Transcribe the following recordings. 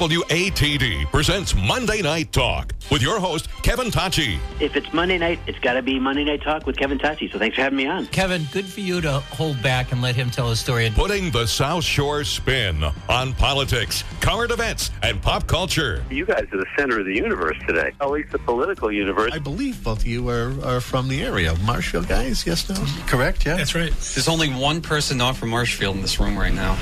WATD presents Monday Night Talk with your host, Kevin Tocci. If it's Monday night, it's got to be Monday Night Talk with Kevin Tocci. So thanks for having me on. Kevin, good for you to hold back and let him tell his story. Putting the South Shore spin on politics, current events, and pop culture. You guys are the center of the universe today, at least the political universe. I believe both of you are, are from the area. Marshfield guys, yes, no? Correct, yeah? That's right. There's only one person not from Marshfield in this room right now,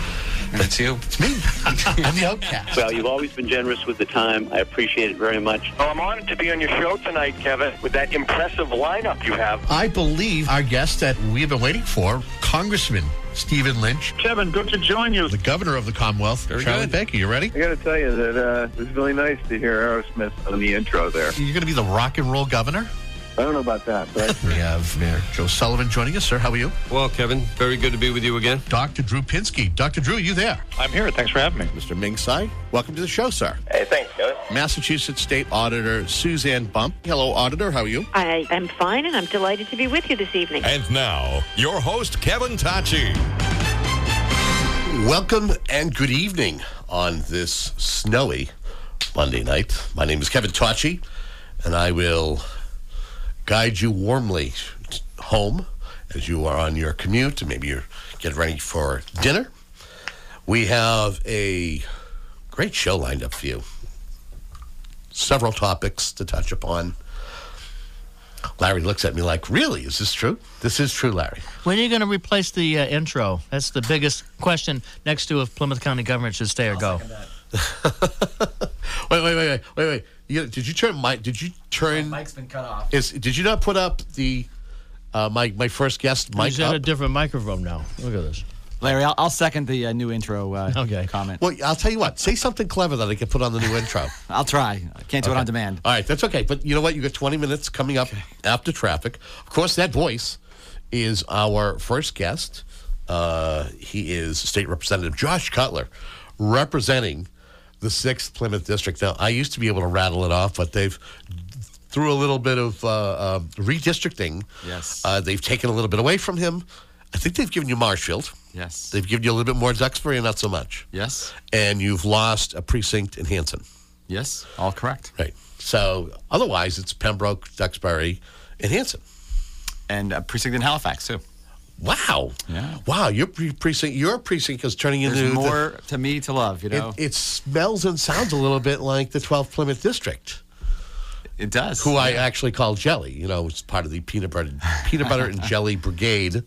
and it's you. It's me. I'm the outcast. Well, you've always been generous with the time. I appreciate it very much. Well, I'm honored to be on your show tonight, Kevin, with that impressive lineup you have. I believe our guest that we've been waiting for, Congressman Stephen Lynch, Kevin, good to join you. the governor of the Commonwealth, Very Charlie good. Baker. You ready? I got to tell you that uh, it was really nice to hear Aerosmith on the intro there. You're going to be the rock and roll governor? I don't know about that, but We have Mayor Joe Sullivan joining us, sir. How are you? Well, Kevin, very good to be with you again. Dr. Drew Pinsky. Dr. Drew, you there? I'm here. Thanks for having me. Mr. Ming Tsai, welcome to the show, sir. Hey, thanks, Kevin. Massachusetts State Auditor Suzanne Bump. Hello, Auditor. How are you? I am fine, and I'm delighted to be with you this evening. And now, your host, Kevin Tocci. Welcome and good evening on this snowy Monday night. My name is Kevin Tocci, and I will guide you warmly home as you are on your commute and maybe you're getting ready for dinner. We have a great show lined up for you. Several topics to touch upon. Larry looks at me like, Really? Is this true? This is true, Larry. When are you going to replace the uh, intro? That's the biggest question next to if Plymouth County government should stay or go. Wait, wait, wait, wait, wait, wait. You, did you turn my? Did you turn? Mike's been cut off. Is did you not put up the uh, my my first guest mic He's at a up? different microphone now. Look at this. Larry, I'll, I'll second the uh, new intro uh, Okay. comment. Well, I'll tell you what. Say something clever that I can put on the new intro. I'll try. I can't do it on demand. All right, that's okay. But you know what? You got 20 minutes coming up after traffic. Of course, that voice is our first guest. Uh, he is State Representative Josh Cutler, representing the sixth Plymouth district. Now, I used to be able to rattle it off, but they've through a little bit of uh, uh, redistricting. Yes. uh, they've taken a little bit away from him. I think they've given you Marshfield. Yes. They've given you a little bit more Duxbury, and not so much. Yes. And you've lost a precinct in Hanson. Yes. All correct. Right. So otherwise, it's Pembroke, Duxbury, and Hanson. And uh, precinct in Halifax too. Wow. Yeah. Wow. Your pre- precinct, your precinct is turning There's into the- more to me to love. You know, it smells and sounds a little bit like the 12th Plymouth District, it does. who I actually call Jelly. You know, it's part of the peanut butter peanut butter and jelly brigade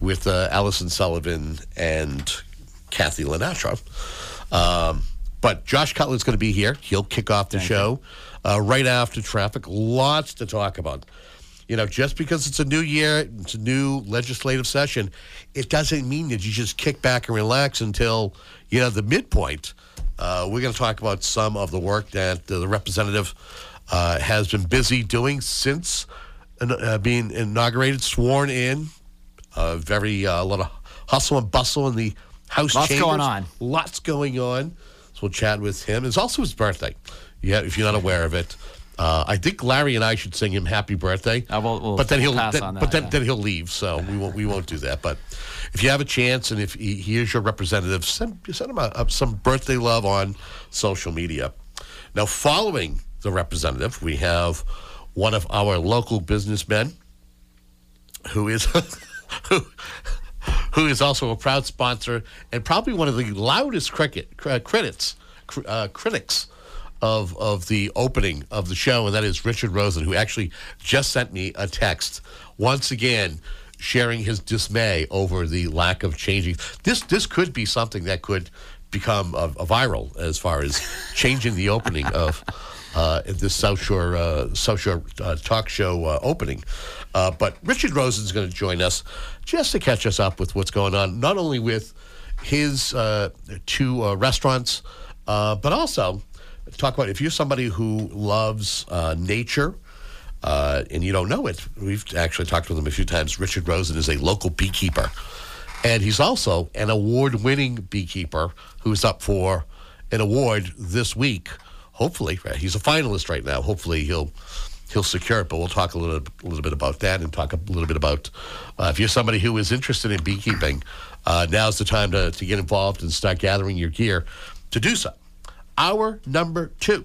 with uh, Alyson Sullivan and Kathy LaNatra. Um, but Josh Cutler's going to be here. He'll kick off the show uh, right after traffic. Lots to talk about. You know, just because it's a new year, it's a new legislative session, it doesn't mean that you just kick back and relax until, you know, the midpoint. Uh, we're going to talk about some of the work that uh, the representative uh, has been busy doing since uh, being inaugurated, sworn in. Uh, very uh, a lot of hustle and bustle in the House Lots chambers. going on. Lots going on. So we'll chat with him. It's also his birthday. Yeah, if you're not aware of it. Uh, I think Larry and I should sing him happy birthday. Uh, we'll- we'll but then he'll pass then- on that, but then, yeah. then he'll leave, so we won't we won't do that. But if you have a chance and if he, he is your representative, send send him a, a- some birthday love on social media. Now, following the representative, we have one of our local businessmen who is who, who is also a proud sponsor and probably one of the loudest cricket uh, critics cr- uh, critics of of the opening of the show, and that is Richard Rosen, who actually just sent me a text once again. Sharing his dismay over the lack of changing. This this could be something that could become a, a viral as far as changing the opening of uh, this South Shore uh, South Shore uh, talk show uh, opening. Uh, but Richard Rosen's going to join us just to catch us up with what's going on, not only with his uh, two uh, restaurants, uh, but also talk about if you're somebody who loves uh, nature. Uh, and you don't know it. We've actually talked with him a few times. Richard Rosen is a local beekeeper. And he's also an award winning beekeeper who's up for an award this week. Hopefully, he's a finalist right now. Hopefully, he'll he'll secure it. But we'll talk a little, a little bit about that and talk a little bit about uh, if you're somebody who is interested in beekeeping, uh, now's the time to, to get involved and start gathering your gear to do so. Hour number two.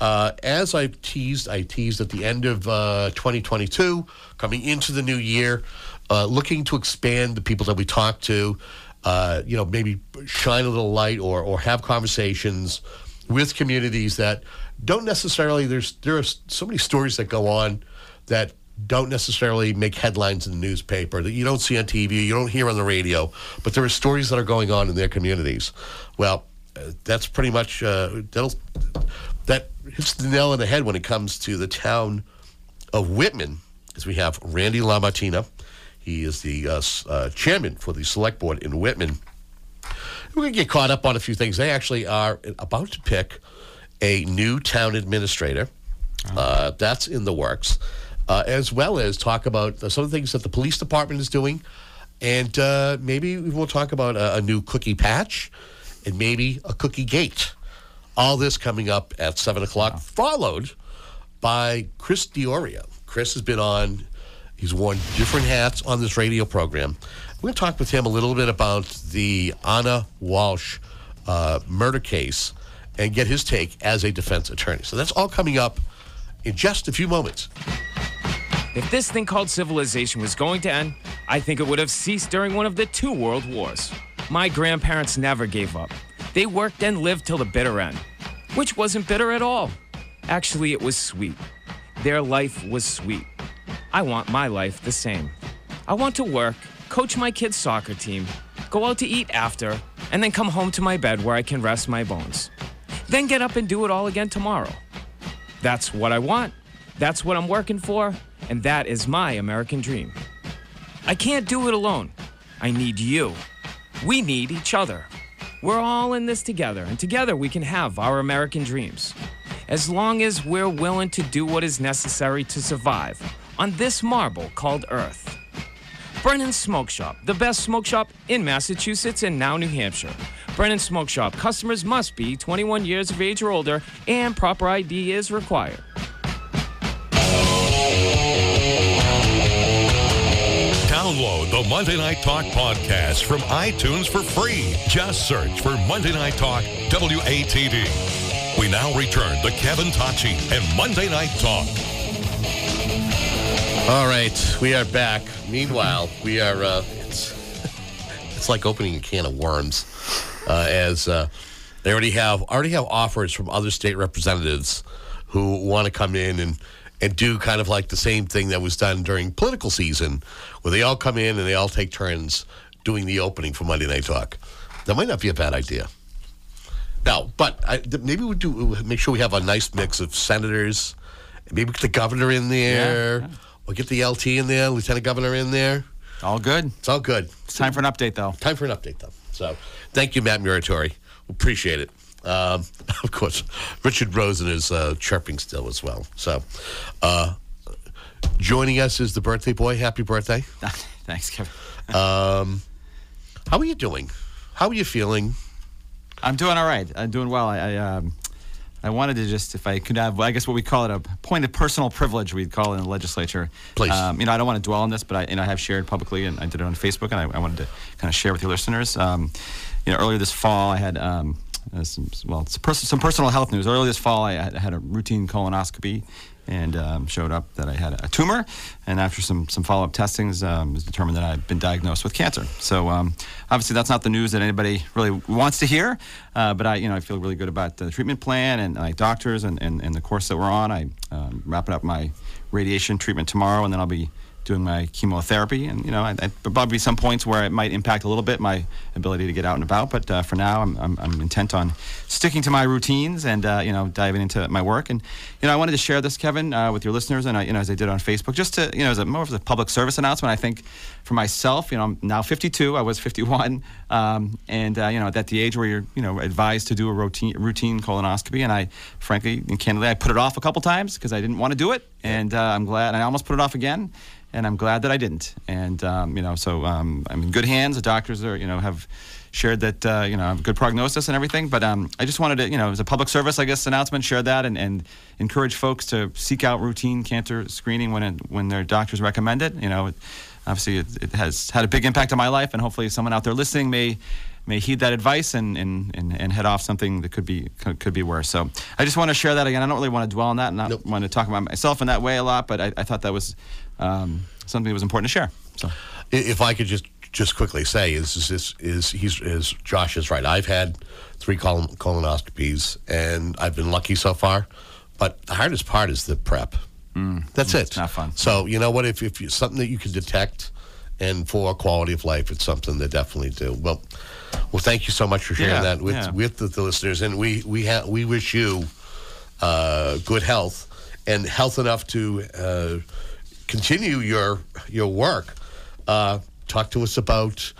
Uh, as I teased, I teased at the end of uh, 2022, coming into the new year, uh, looking to expand the people that we talk to, uh, you know, maybe shine a little light or, or have conversations with communities that don't necessarily, there's, there are so many stories that go on that don't necessarily make headlines in the newspaper that you don't see on TV, you don't hear on the radio, but there are stories that are going on in their communities. Well, that's pretty much uh, that'll that hits the nail on the head when it comes to the town of Whitman, as we have Randy LaMartina. He is the uh, uh, chairman for the select board in Whitman. We're going to get caught up on a few things. They actually are about to pick a new town administrator. Uh, that's in the works, uh, as well as talk about some of the things that the police department is doing. And uh, maybe we'll talk about a, a new cookie patch and maybe a cookie gate. All this coming up at 7 o'clock, followed by Chris Diorio. Chris has been on, he's worn different hats on this radio program. We're going to talk with him a little bit about the Ana Walsh uh, murder case and get his take as a defense attorney. So that's all coming up in just a few moments. If this thing called civilization was going to end, I think it would have ceased during one of the two world wars. My grandparents never gave up. They worked and lived till the bitter end, which wasn't bitter at all. Actually, it was sweet. Their life was sweet. I want my life the same. I want to work, coach my kids' soccer team, go out to eat after, and then come home to my bed where I can rest my bones. Then get up and do it all again tomorrow. That's what I want. That's what I'm working for, and that is my American dream. I can't do it alone. I need you. We need each other. We're all in this together, and together we can have our American dreams. As long as we're willing to do what is necessary to survive on this marble called Earth. Brennan's Smoke Shop, the best smoke shop in Massachusetts and now New Hampshire. Brennan's Smoke Shop customers must be 21 years of age or older, and proper ID is required. Download the Monday Night Talk podcast from iTunes for free. Just search for Monday Night Talk WATD. We now return to Kevin Tocci and Monday Night Talk. All right, we are back. Meanwhile, we are. Uh, it's it's like opening a can of worms, uh, as uh, they already have already have offers from other state representatives who want to come in and and do kind of like the same thing that was done during political season, where they all come in and they all take turns doing the opening for Monday Night Talk. That might not be a bad idea. Now, but I, maybe we do make sure we have a nice mix of senators, maybe get the governor in there, Yeah, or get the LT in there, lieutenant governor in there. All good. It's all good. It's time for an update, though. Time for an update, though. So, thank you, Matt Muratore. Appreciate it. Um, of course, Richard Rosen is uh, chirping still as well. So, uh, joining us is the birthday boy. Happy birthday. Thanks, Kevin. Um, how are you doing? How are you feeling? I'm doing all right. I'm doing well. I, I, um, I wanted to just, if I could have, I guess what we call it a point of personal privilege, we'd call it in the legislature. Please. Um, you know, I don't want to dwell on this, but I, you know, I have shared publicly, and I did it on Facebook, and I, I wanted to kind of share with your listeners. Um, you know, earlier this fall, I had, um, uh, some, well, some, pers- some personal health news. Earlier this fall, I had, a routine colonoscopy and um, showed up that I had a tumor. And after some, some follow up testings, um, it was determined that I'd been diagnosed with cancer. So um, obviously, that's not the news that anybody really wants to hear. Uh, but I, you know, I feel really good about the treatment plan and my doctors and, and, and the course that we're on. I um, wrapping up my radiation treatment tomorrow, and then I'll be doing my chemotherapy. And, you know, I, I, there'll probably be some points where it might impact a little bit my ability to get out and about. But uh, for now, I'm, I'm, I'm intent on sticking to my routines and, uh, you know, diving into my work. And, you know, I wanted to share this, Kevin, uh, with your listeners, and, I, you know, as I did on Facebook, just to, you know, as a more of a public service announcement. I think for myself, you know, I'm now 52. I was 51. Um, and, uh, you know, at the age where you're, you know, advised to do a routine, routine colonoscopy. And I, frankly and candidly, I put it off a couple times because I didn't want to do it. And uh, I'm glad, I almost put it off again and I'm glad that I didn't. And um, you know, so um, I'm in good hands. The doctors are, you know, have shared that uh, you know I have a good prognosis and everything. But um, I just wanted to, you know, as a public service, I guess, announcement, share that and, and encourage folks to seek out routine cancer screening when it, when their doctors recommend it. You know, it, obviously it, it has had a big impact on my life, and hopefully someone out there listening may may heed that advice and, and, and, and head off something that could be could, could be worse. So I just want to share that again. I don't really want to dwell on that and not want to talk about myself in that way a lot, but I, I thought that was um, something that was important to share. So If I could just just quickly say is is is, is he's is Josh is right. I've had three colon, colonoscopies and I've been lucky so far. But the hardest part is the prep. That's it. It's not fun. So you know what? If if you, something that you can detect, and for quality of life, it's something to definitely do. Well, well, thank you so much for sharing Yeah, that with yeah. with the, the listeners, and we we ha- we wish you uh, good health and health enough to uh, continue your your work. Uh, talk to us about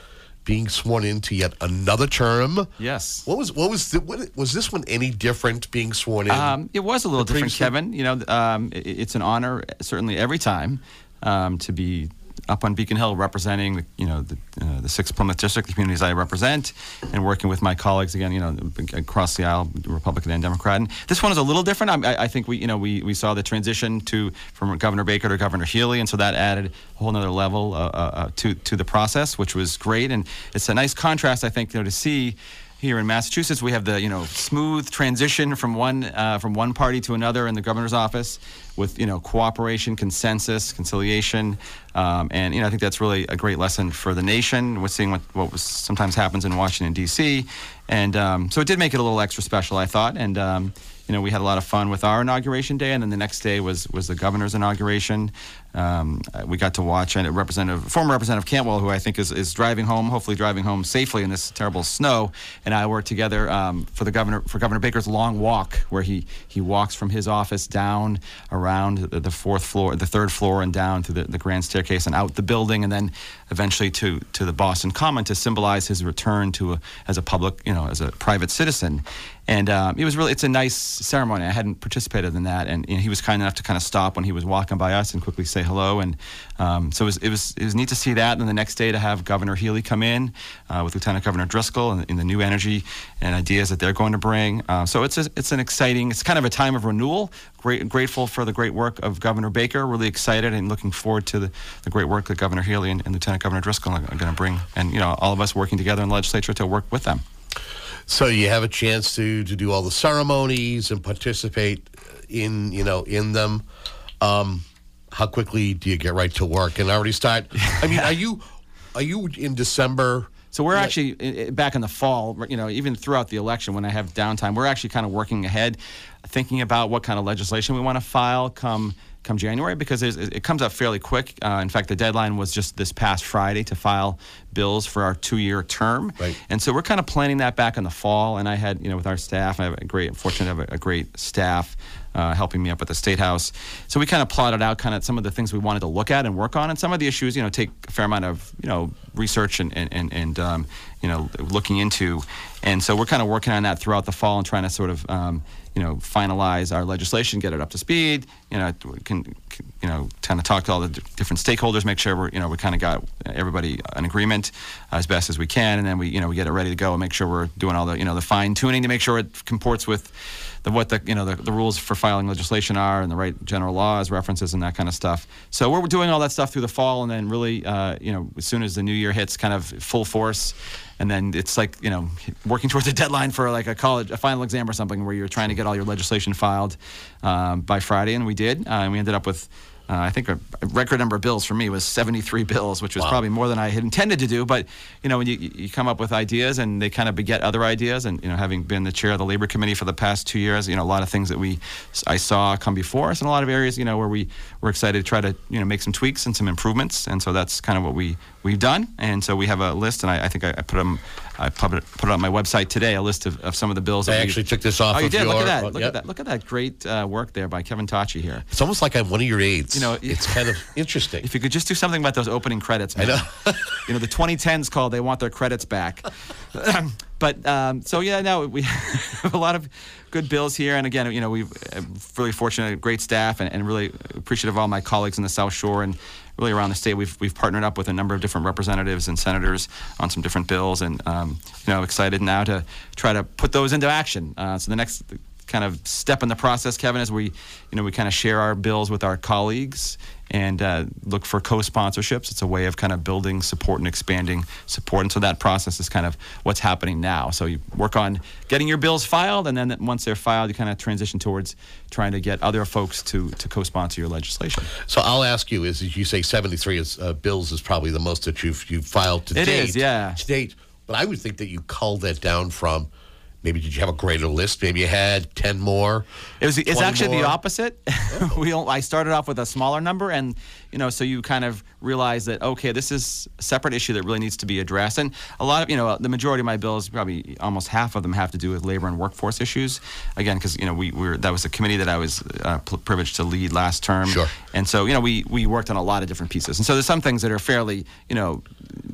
being sworn into yet another term. Yes. What was what was the, what, was this one any different being sworn in? Um, it was a little different, Kevin. You know, um, i it's an honor certainly every time um, to be up on Beacon Hill representing you know the, uh, the sixth Plymouth district, the communities I represent, and working with my colleagues again, you know, across the aisle, Republican and Democrat. And this one is a little different. I, I think we you know we, we saw the transition to from Governor Baker to Governor Healy, and so that added a whole other level uh, uh, uh, to to the process, which was great. And it's a nice contrast, I think, you know, to see here in Massachusetts, we have the you know smooth transition from one uh, from one party to another in the governor's office, with you know cooperation, consensus, conciliation, um, and you know I think that's really a great lesson for the nation. We're seeing what what was sometimes happens in Washington D.C., and um, so it did make it a little extra special, I thought, and. Um, you know, we had a lot of fun with our inauguration day, and then the next day was was the governor's inauguration. Um, uh, we got to watch and Representative, former Representative Cantwell, who I think is, is driving home, hopefully driving home safely in this terrible snow, and I worked together um, for the governor for Governor Baker's long walk, where he he walks from his office down around the, the fourth floor, the third floor, and down to the, the grand staircase and out the building, and then eventually to to the Boston Common to symbolize his return to a, as a public, you know, as a private citizen. And um, it was really, it's a nice ceremony. I hadn't participated in that, and, you know, he was kind enough to kind of stop when he was walking by us and quickly say hello. And um, so it was, it was, it was neat to see that. And then the next day to have Governor Healy come in uh, with Lieutenant Governor Driscoll and, and the new energy and ideas that they're going to bring. Uh, so it's a, it's an exciting, it's kind of a time of renewal. Great, grateful for the great work of Governor Baker. Really excited and looking forward to the, the great work that Governor Healy and, and Lieutenant Governor Driscoll are, going to bring, and you know, all of us working together in the legislature to work with them. So you have a chance to to do all the ceremonies and participate in you know in them. Um, how quickly do you get right to work and I already start? I mean, are you are you in December? So we're actually i- i- back in the fall, you know, even throughout the election when I have downtime, we're actually kind of working ahead, thinking about what kind of legislation we want to file come come January because it comes up fairly quick. Uh, in fact, the deadline was just this past Friday to file bills for our two-year term, Right. and so we're kind of planning that back in the fall. And I had, you know, with our staff, I have a great, fortunate to have a, a great staff uh, helping me up at the state house. So we kind of plotted out kind of some of the things we wanted to look at and work on, and some of the issues, you know, take a fair amount of, you know, research and and and, and um, you know, looking into. And so we're kind of working on that throughout the fall and trying to sort of. Um, you know, finalize our legislation, get it up to speed. You know, can, can you know, kind of talk to all the d- different stakeholders, make sure we're, you know, we kind of got everybody an agreement as best as we can, and then we, you know, we get it ready to go and make sure we're doing all the, you know, the fine tuning to make sure it comports with the what the, you know, the, the rules for filing legislation are and the right general laws, references, and that kind of stuff. So we're doing all that stuff through the fall, and then really, uh, you know, as soon as the new year hits, kind of full force. And then it's like you know working towards a deadline for like a college a final exam or something where you're trying to get all your legislation filed um, by friday. And we did. Uh, and we ended up with uh, I think a, a record number of bills for me was 73 bills, which was probably more than I had intended to do. But you know, when you, you come up with ideas and they kind of beget other ideas, and you know, having been the chair of the labor committee for the past two years, you know, a lot of things that we I saw come before us, and a lot of areas, you know, where we were excited to try to you know make some tweaks and some improvements. And so that's kind of what we we've done. And so we have a list, and I, I think I, I put them. I put it, put it on my website today. A list of, of some of the bills. I actually took this off Oh, you did. Look at that. Look yep. at that. Look at that great uh, work there by Kevin Tocci here. It's almost like I'm one of your aides. You know, it's kind of interesting. If you could just do something about those opening credits, man. know. you know, the 2010s called. They want their credits back. but um, so yeah, no, we have a lot of good bills here, and again, you know, we've uh, really fortunate, great staff, and, and really appreciative of all my colleagues in the South Shore and really around the state. We've we've partnered up with a number of different representatives and senators on some different bills, and um, you know, excited now to try to put those into action. Uh, so the next kind of step in the process, Kevin, is we, you know, we kind of share our bills with our colleagues and uh, look for co-sponsorships. It's a way of kind of building support and expanding support. And so that process is kind of what's happening now. So you work on getting your bills filed, and then once they're filed, you kind of transition towards trying to get other folks to, to co-sponsor your legislation. So I'll ask you: Is you say seventy-three is, uh, bills is probably the most that you've you've filed to It date? is, yeah. To date, but I would think that you culled that down from. Maybe did you have a greater list? Maybe you had ten more. It was. It's 20 actually more? the opposite. we don't, I started off with a smaller number, and you know, so you kind of realize that okay, this is a separate issue that really needs to be addressed. And a lot of you know, the majority of my bills, probably almost half of them, have to do with labor and workforce issues. Again, because you know, we were that was a committee that I was uh, privileged to lead last term. Sure. And so you know, we we worked on a lot of different pieces. And so there's some things that are fairly you know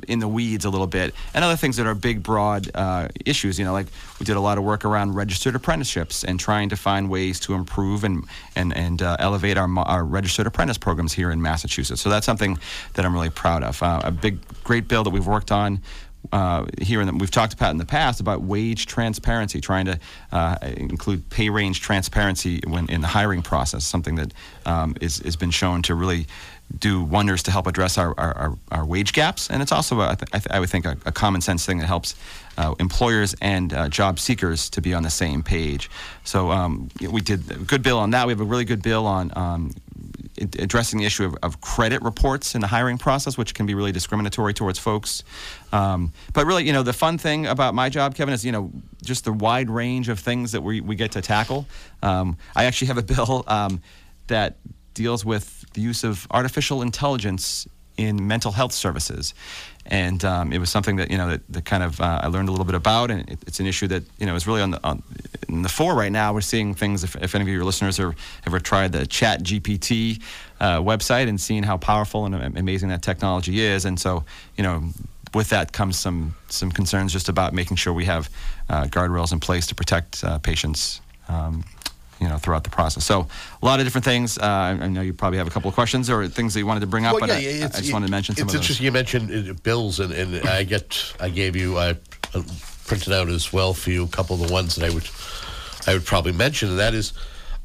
in the weeds a little bit, and other things that are big, broad uh, issues. You know, like we did a lot of work around registered apprenticeships and trying to find ways to improve and and and uh, elevate our our registered apprentice programs here in Massachusetts. So that's something that I'm really proud of. Uh, a big, great bill that we've worked on. Uh, here and we've talked about in the past about wage transparency, trying to uh, include pay range transparency when in the hiring process, something that um, is has been shown to really do wonders to help address our, our, our, wage gaps. And it's also, a, I, th- I, would think, a, a common sense thing that helps uh, employers and uh, job seekers to be on the same page. So um, we did a good bill on that. We have a really good bill on um, addressing the issue of, of credit reports in the hiring process, which can be really discriminatory towards folks. Um, but really, you know, the fun thing about my job, Kevin, is you know just the wide range of things that we, we get to tackle. Um, I actually have a bill um, that deals with the use of artificial intelligence in mental health services. And um, it was something that you know that, that kind of uh, I learned a little bit about, and it, it's an issue that you know is really on the on, in the fore right now. We're seeing things. If, if any of your listeners have ever tried the Chat GPT uh, website and seen how powerful and amazing that technology is, and so you know with that comes some some concerns just about making sure we have uh, guardrails in place to protect uh, patients. Um, you know, throughout the process. So a lot of different things. Uh, I know you probably have a couple of questions or things that you wanted to bring up, Well, but yeah, I, I just wanted to mention some It's interesting you mentioned uh, bills, and, and I get I gave you I uh, printed out as well for you a couple of the ones that I would I would probably mention, and that is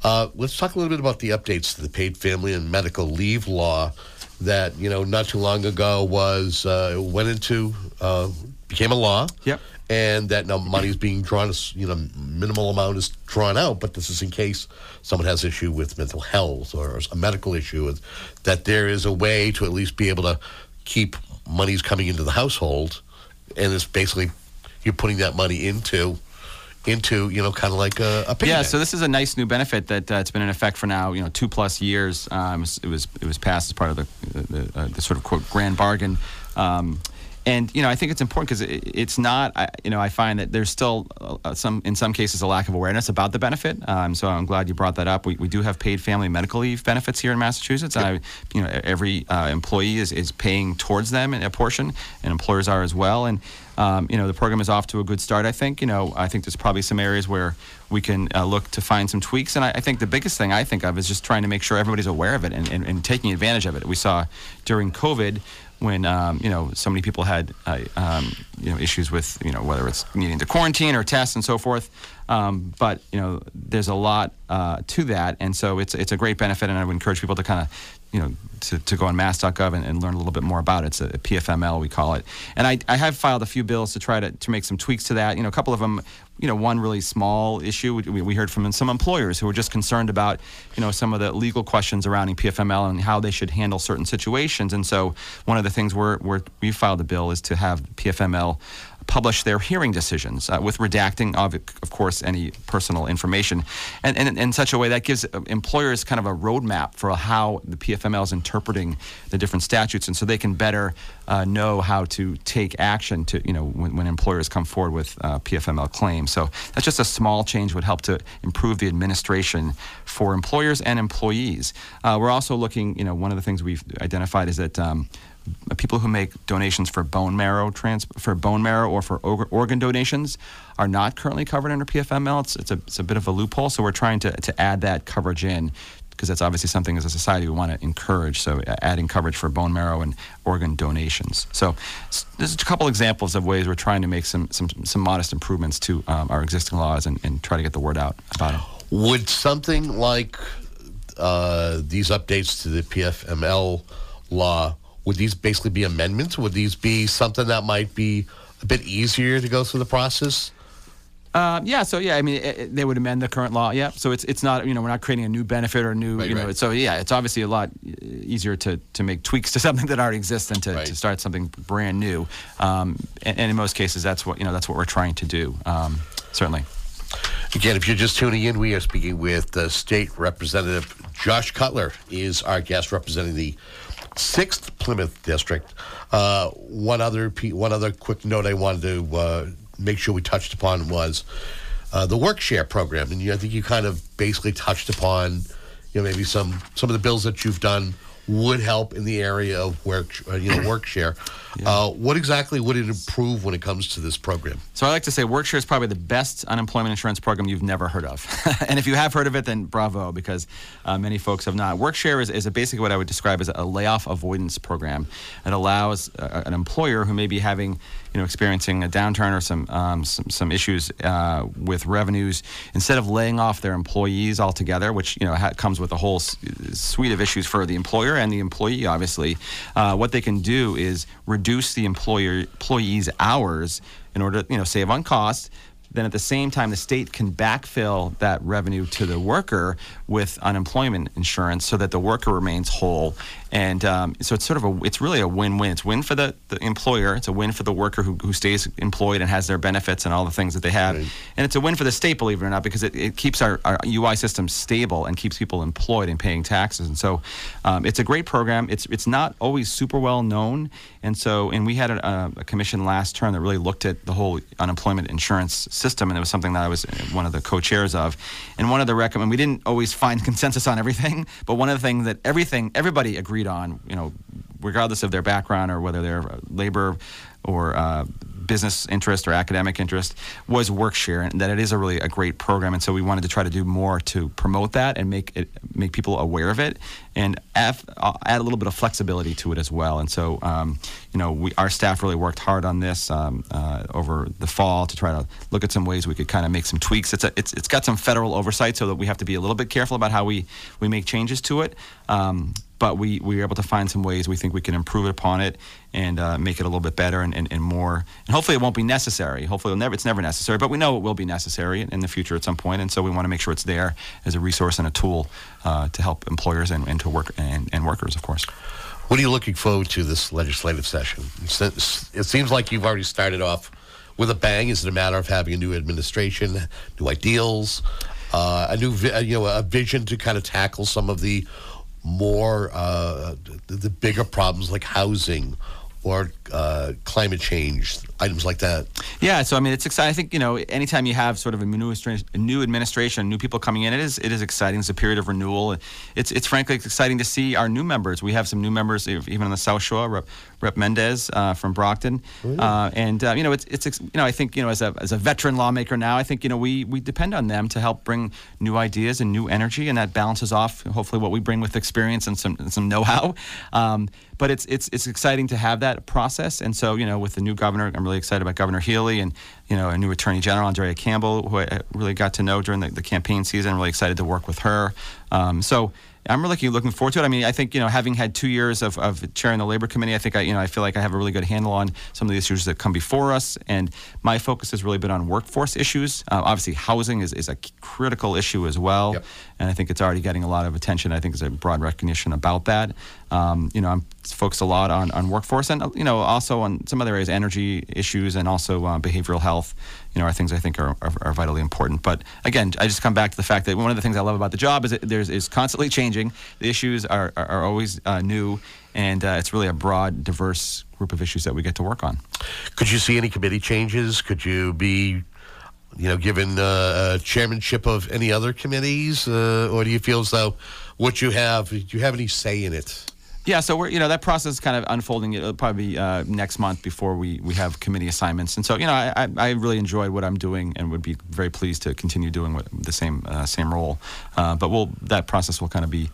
uh, let's talk a little bit about the updates to the paid family and medical leave law that you know not too long ago was uh, went into uh, became a law. Yep. And that now money is being drawn, as you know, minimal amount is drawn out, but this is in case someone has issue with mental health or a medical issue, that there is a way to at least be able to keep monies coming into the household, and it's basically you're putting that money into, into you know, kind of like a, a Yeah, so this is a nice new benefit that uh, it's been in effect for now, you know, two plus years. Um, it was it was passed as part of the the, uh, the sort of quote grand bargain. Um, and you know, I think it's important because it, it's not. I, you know, I find that there's still uh, some, in some cases, a lack of awareness about the benefit. Um, so I'm glad you brought that up. We, we do have paid family medical leave benefits here in Massachusetts. And I, you know, every uh, employee is, is paying towards them in a portion, and employers are as well. And um, you know, the program is off to a good start. I think. You know, I think there's probably some areas where we can uh, look to find some tweaks. And I, I think the biggest thing I think of is just trying to make sure everybody's aware of it and, and, and taking advantage of it. We saw during COVID when um, you know so many people had uh, um, you know issues with you know whether it's needing to quarantine or test and so forth. Um, but you know there's a lot uh, to that, and so it's it's a great benefit, and I would encourage people to kind of you know to, to go on mass.gov and, and learn a little bit more about it. It's a, PFML we call it, and I, I have filed a few bills to try to, to make some tweaks to that. You know a couple of them. You know, one really small issue we, we heard from some employers who were just concerned about, you know, some of the legal questions surrounding PFML and how they should handle certain situations. And so, one of the things we're, we're we filed a bill is to have PFML publish their hearing decisions uh, with redacting of, of course any personal information. And, and in such a way that gives employers kind of a roadmap for how the PFML is interpreting the different statutes. And so they can better uh, know how to take action to you know when, when employers come forward with uh, PFML claims. So that's just a small change would help to improve the administration for employers and employees. Uh, we're also looking you know one of the things we've identified is that um, people who make donations for bone marrow trans for bone marrow or for org- organ donations are not currently covered under PFML. It's, it's, a, it's a bit of a loophole, so we're trying to, to add that coverage in because that's obviously something as a society we want to encourage. So uh, adding coverage for bone marrow and organ donations. So there's a couple examples of ways we're trying to make some some, some modest improvements to um, our existing laws and, and try to get the word out about them. Would something like uh, these updates to the PFML law, would these basically be amendments? Would these be something that might be a bit easier to go through the process? Um, yeah, so yeah, I mean, it, it- they would amend the current law. Yeah, so it's it's not you know we're not creating a new benefit or a new Right, you know. right. So yeah, it's obviously a lot easier to to make tweaks to something that already exists than to, to start something brand new. Um, and, and in most cases, that's what you know that's what we're trying to do. Um, certainly. Again, if you're just tuning in, we are speaking with uh, State Representative Josh Cutler. Is our guest representing the sixth Plymouth district. Uh, one other one other quick note I wanted to uh, make sure we touched upon was uh, the work share program, and you, I think you kind of basically touched upon, you know, maybe some some of the bills that you've done would help in the area of work, uh, you know, work share. Uh, what exactly would it improve when it comes to this program? So I like to say WorkShare is probably the best unemployment insurance program you've never heard of. and if you have heard of it, then bravo, because uh, many folks have not. WorkShare is, is a basically what I would describe as a layoff avoidance program. It allows uh, an employer who may be having, you know, experiencing a downturn or some um, some, some issues uh, with revenues, instead of laying off their employees altogether, which you know ha- comes with a whole s- suite of issues for the employer and the employee, obviously, uh, what they can do is reduce the employer employee's hours in order to you know save on costs. then at the same time the state can backfill that revenue to the worker with unemployment insurance so that the worker remains whole and um, so it's sort of a it's really a win-win. It's win for the, the employer. It's a win for the worker who, who stays employed and has their benefits and all the things that they have. And it's a win for the state believe it or not because it, it keeps our, our ui system stable and keeps people employed and paying taxes. And so um, it's a great program. It's it's not always super well known. And so and we had a, a commission last term that really looked at the whole unemployment insurance system and it was something that i was one of the co-chairs of. And one of the recommend we didn't always find consensus on everything but one of the things that everything everybody agreed on you know regardless of their background or whether they're labor or uh, business interest or academic interest was workshare and that it is a really a great program. And so we wanted to try to do more to promote that and make it make people aware of it and add, uh, add a little bit of flexibility to it as well. And so um, you know we our staff really worked hard on this um, uh, over the fall to try to look at some ways we could kind of make some tweaks. It's a, it's it's got some federal oversight so that we have to be a little bit careful about how we we make changes to it. Um, but we, we were able to find some ways we think we can improve upon it and uh, make it a little bit better and, and, and more. And hopefully it won't be necessary. Hopefully never, it's never necessary, but we know it will be necessary in the future at some point. And so we want to make sure it's there as a resource and a tool uh, to help employers and, and to work and, and workers, of course. What are you looking forward to this legislative session? Since- It seems like you've already started off with a bang. Is it a matter of having a new administration, new ideals, uh, a new vi- you know a vision to kind of tackle some of the more uh, the, the bigger problems like housing or uh, climate change, items like that? Yeah, so I mean, it's exciting. I think you know, anytime you have sort of a new administration, a new administration, new people coming in, it is it is exciting. It's a period of renewal. It's it's frankly exciting to see our new members. We have some new members even on the South Shore. Rep, Rep Mendes uh, from Brockton, uh, and uh, you know, it's it's you know, I think you know, as a as a veteran lawmaker now, I think you know, we we depend on them to help bring new ideas and new energy, and that balances off hopefully what we bring with experience and some and some know-how. Um, but it's it's it's exciting to have that process, and so you know, with the new governor, I'm really excited about Governor Healy and you know a new Attorney General Andrea Campbell, who I really got to know during the, the campaign season. Really excited to work with her. Um, so. I'm really looking forward to it. I mean, I think you know, having had two years of, of chairing the labor committee, I think I, you know, I feel like I have a really good handle on some of the issues that come before us. And my focus has really been on workforce issues. Uh, obviously, housing is, is a critical issue as well, and I think it's already getting a lot of attention. I think there's a broad recognition about that. Um, you know, I'm focused a lot on, on workforce and you know also on some other areas, energy issues, and also uh, behavioral health. You know, are things I think are, are, are vitally important. But again, I just come back to the fact that one of the things I love about the job is it there's is constantly changing. The issues are are, are always uh, new, and uh, it's really a broad, diverse group of issues that we get to work on. Could you see any committee changes? Could you be, you know, given uh, chairmanship of any other committees, uh, or do you feel as though what you have, do you have any say in it? Yeah, so we're you know that process is kind of unfolding. It'll probably be uh, next month before we, we have committee assignments, and so you know I, I, really enjoy what I'm doing and would be very pleased to continue doing what, the same uh, same role. Uh, but we'll that process will kind of be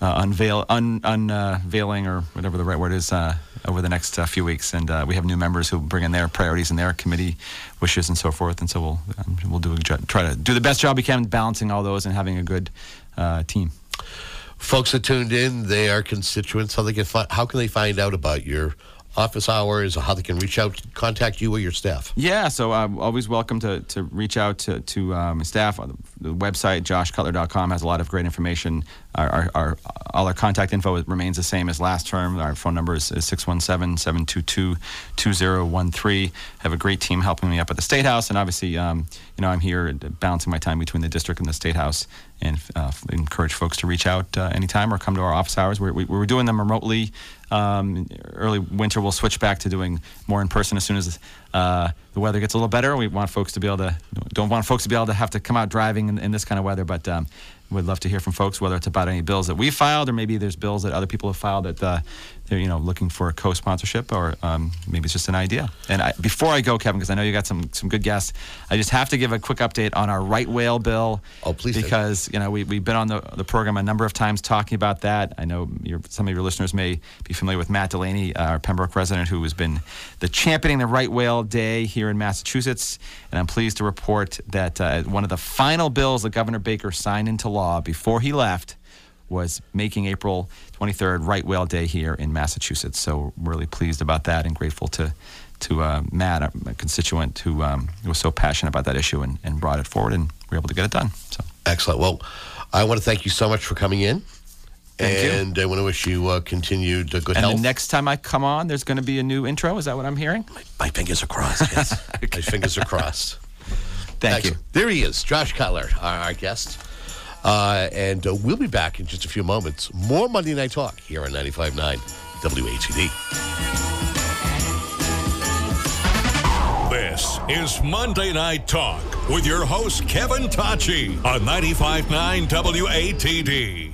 uh, unveil un, unveiling or whatever the right word is uh, over the next uh, few weeks, and we have new members who bring in their priorities and their committee wishes and so forth, and so we'll um, we'll do try to do the best job we can balancing all those and having a good team. Folks that tuned in, they are constituents. How they can fi- how can they find out about your office hours, how they can reach out, contact you or your staff? Yeah, so I'm always welcome to, to reach out to, to um, staff. The website, joshcutler.com, has a lot of great information. Our, our, our, all our contact info remains the same as last term. Our phone number is, 617 722 2013. have a great team helping me up at the State House. And obviously, um, you know, I'm here balancing my time between the district and the State House and uh, encourage folks to reach out uh, anytime or come to our office hours. We're, we, we're doing them remotely. Um, early winter, we'll switch back to doing more in person as soon as uh, the weather gets a little better. We want folks to be able to don't want folks to be able to have to come out driving in, in this kind of weather, but um, would love to hear from folks whether it's about any bills that we filed or maybe there's bills that other people have filed that uh, they're you know looking for a co-sponsorship or um, maybe it's just an idea. And I, before I go, Kevin, because I know you got some some good guests, I just have to give a quick update on our right whale bill. Oh, please! Because you know we we've been on the the program a number of times talking about that. I know some of your listeners may be familiar with Matt Delaney, uh, our Pembroke resident, who has been the championing the right whale day here in Massachusetts. And I'm pleased to report that uh, one of the final bills that Governor Baker signed into law before he left was making April 23rd Right Whale Day here in Massachusetts. So really pleased about that and grateful to to uh, Matt, a constituent who um, was so passionate about that issue and, and brought it forward, and we were able to get it done. So excellent. Well, I want to thank you so much for coming in. Thank and you. I want to wish you uh, continued uh, good and health. the next time I come on, there's going to be a new intro. Is that what I'm hearing? My, my fingers are crossed. Yes, my fingers are crossed. Thank Excellent. you. There he is, Josh Cutler, our, our guest. Uh, and uh, we'll be back in just a few moments. More Monday Night Talk here on 95.9 WATD. This is Monday Night Talk with your host, Kevin Tocci on 95.9 WATD.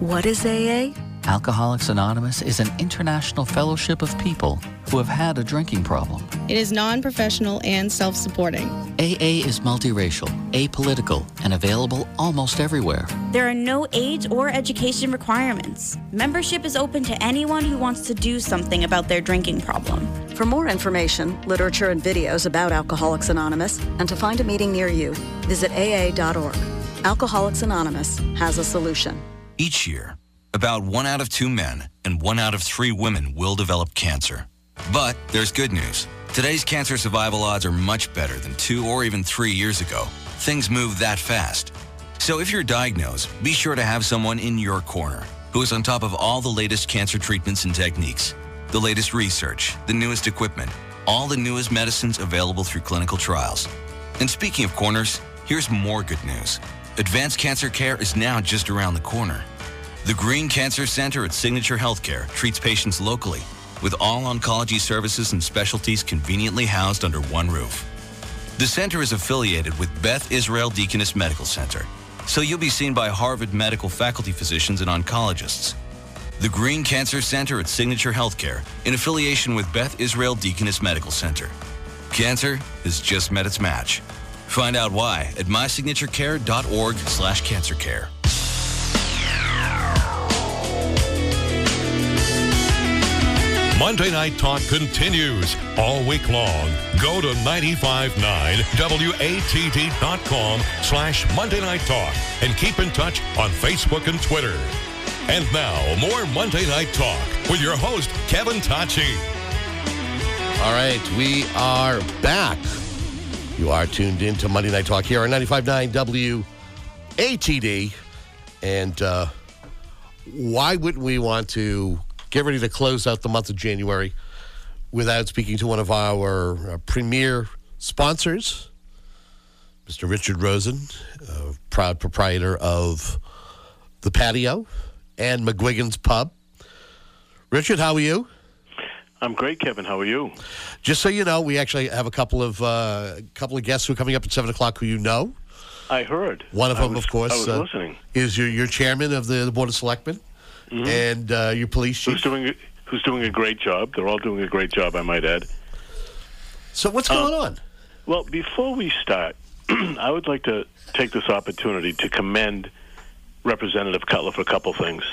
What is AA? Alcoholics Anonymous is an international fellowship of people who have had a drinking problem. It is non professional and self supporting. AA is multiracial, apolitical, and available almost everywhere. There are no age or education requirements. Membership is open to anyone who wants to do something about their drinking problem. For more information, literature, and videos about Alcoholics Anonymous, and to find a meeting near you, visit AA.org. Alcoholics Anonymous has a solution. Each year, about one out of two men and one out of three women will develop cancer. But there's good news. Today's cancer survival odds are much better than two or even three years ago. Things move that fast. So if you're diagnosed, be sure to have someone in your corner who is on top of all the latest cancer treatments and techniques, the latest research, the newest equipment, all the newest medicines available through clinical trials. And speaking of corners, here's more good news. Advanced cancer care is now just around the corner. The Green Cancer Center at Signature Healthcare treats patients locally with all oncology services and specialties conveniently housed under one roof. The center is affiliated with Beth Israel Deaconess Medical Center, so you'll be seen by Harvard medical faculty physicians and oncologists. The Green Cancer Center at Signature Healthcare in affiliation with Beth Israel Deaconess Medical Center. Cancer has just met its match. Find out why at mysignaturecare.org Monday Night Talk continues all week long. Go to 959WATD.com slash Monday Night Talk and keep in touch on Facebook and Twitter. And now, more Monday Night Talk with your host, Kevin Tocci. All right, we are back. You are tuned in to Monday Night Talk here on 95.9 WATD. And uh, why wouldn't we want to get ready to close out the month of January without speaking to one of our uh, premier sponsors, Mr. Richard Rosen, uh, proud proprietor of The Patio and McGuigan's Pub. Richard, how are you? I'm great, Kevin. How are you? Just so you know, we actually have a couple of uh, couple of guests who are coming up at seven o'clock who you know. I heard. One of I them, was, of course, I was uh, listening. is your your chairman of the, the board of selectmen, and uh, your police chief. Who's doing who's doing a great job. They're all doing a great job, I might add. So what's going on? Well, before we start, I would like to take this opportunity to commend Representative Cutler for a couple things.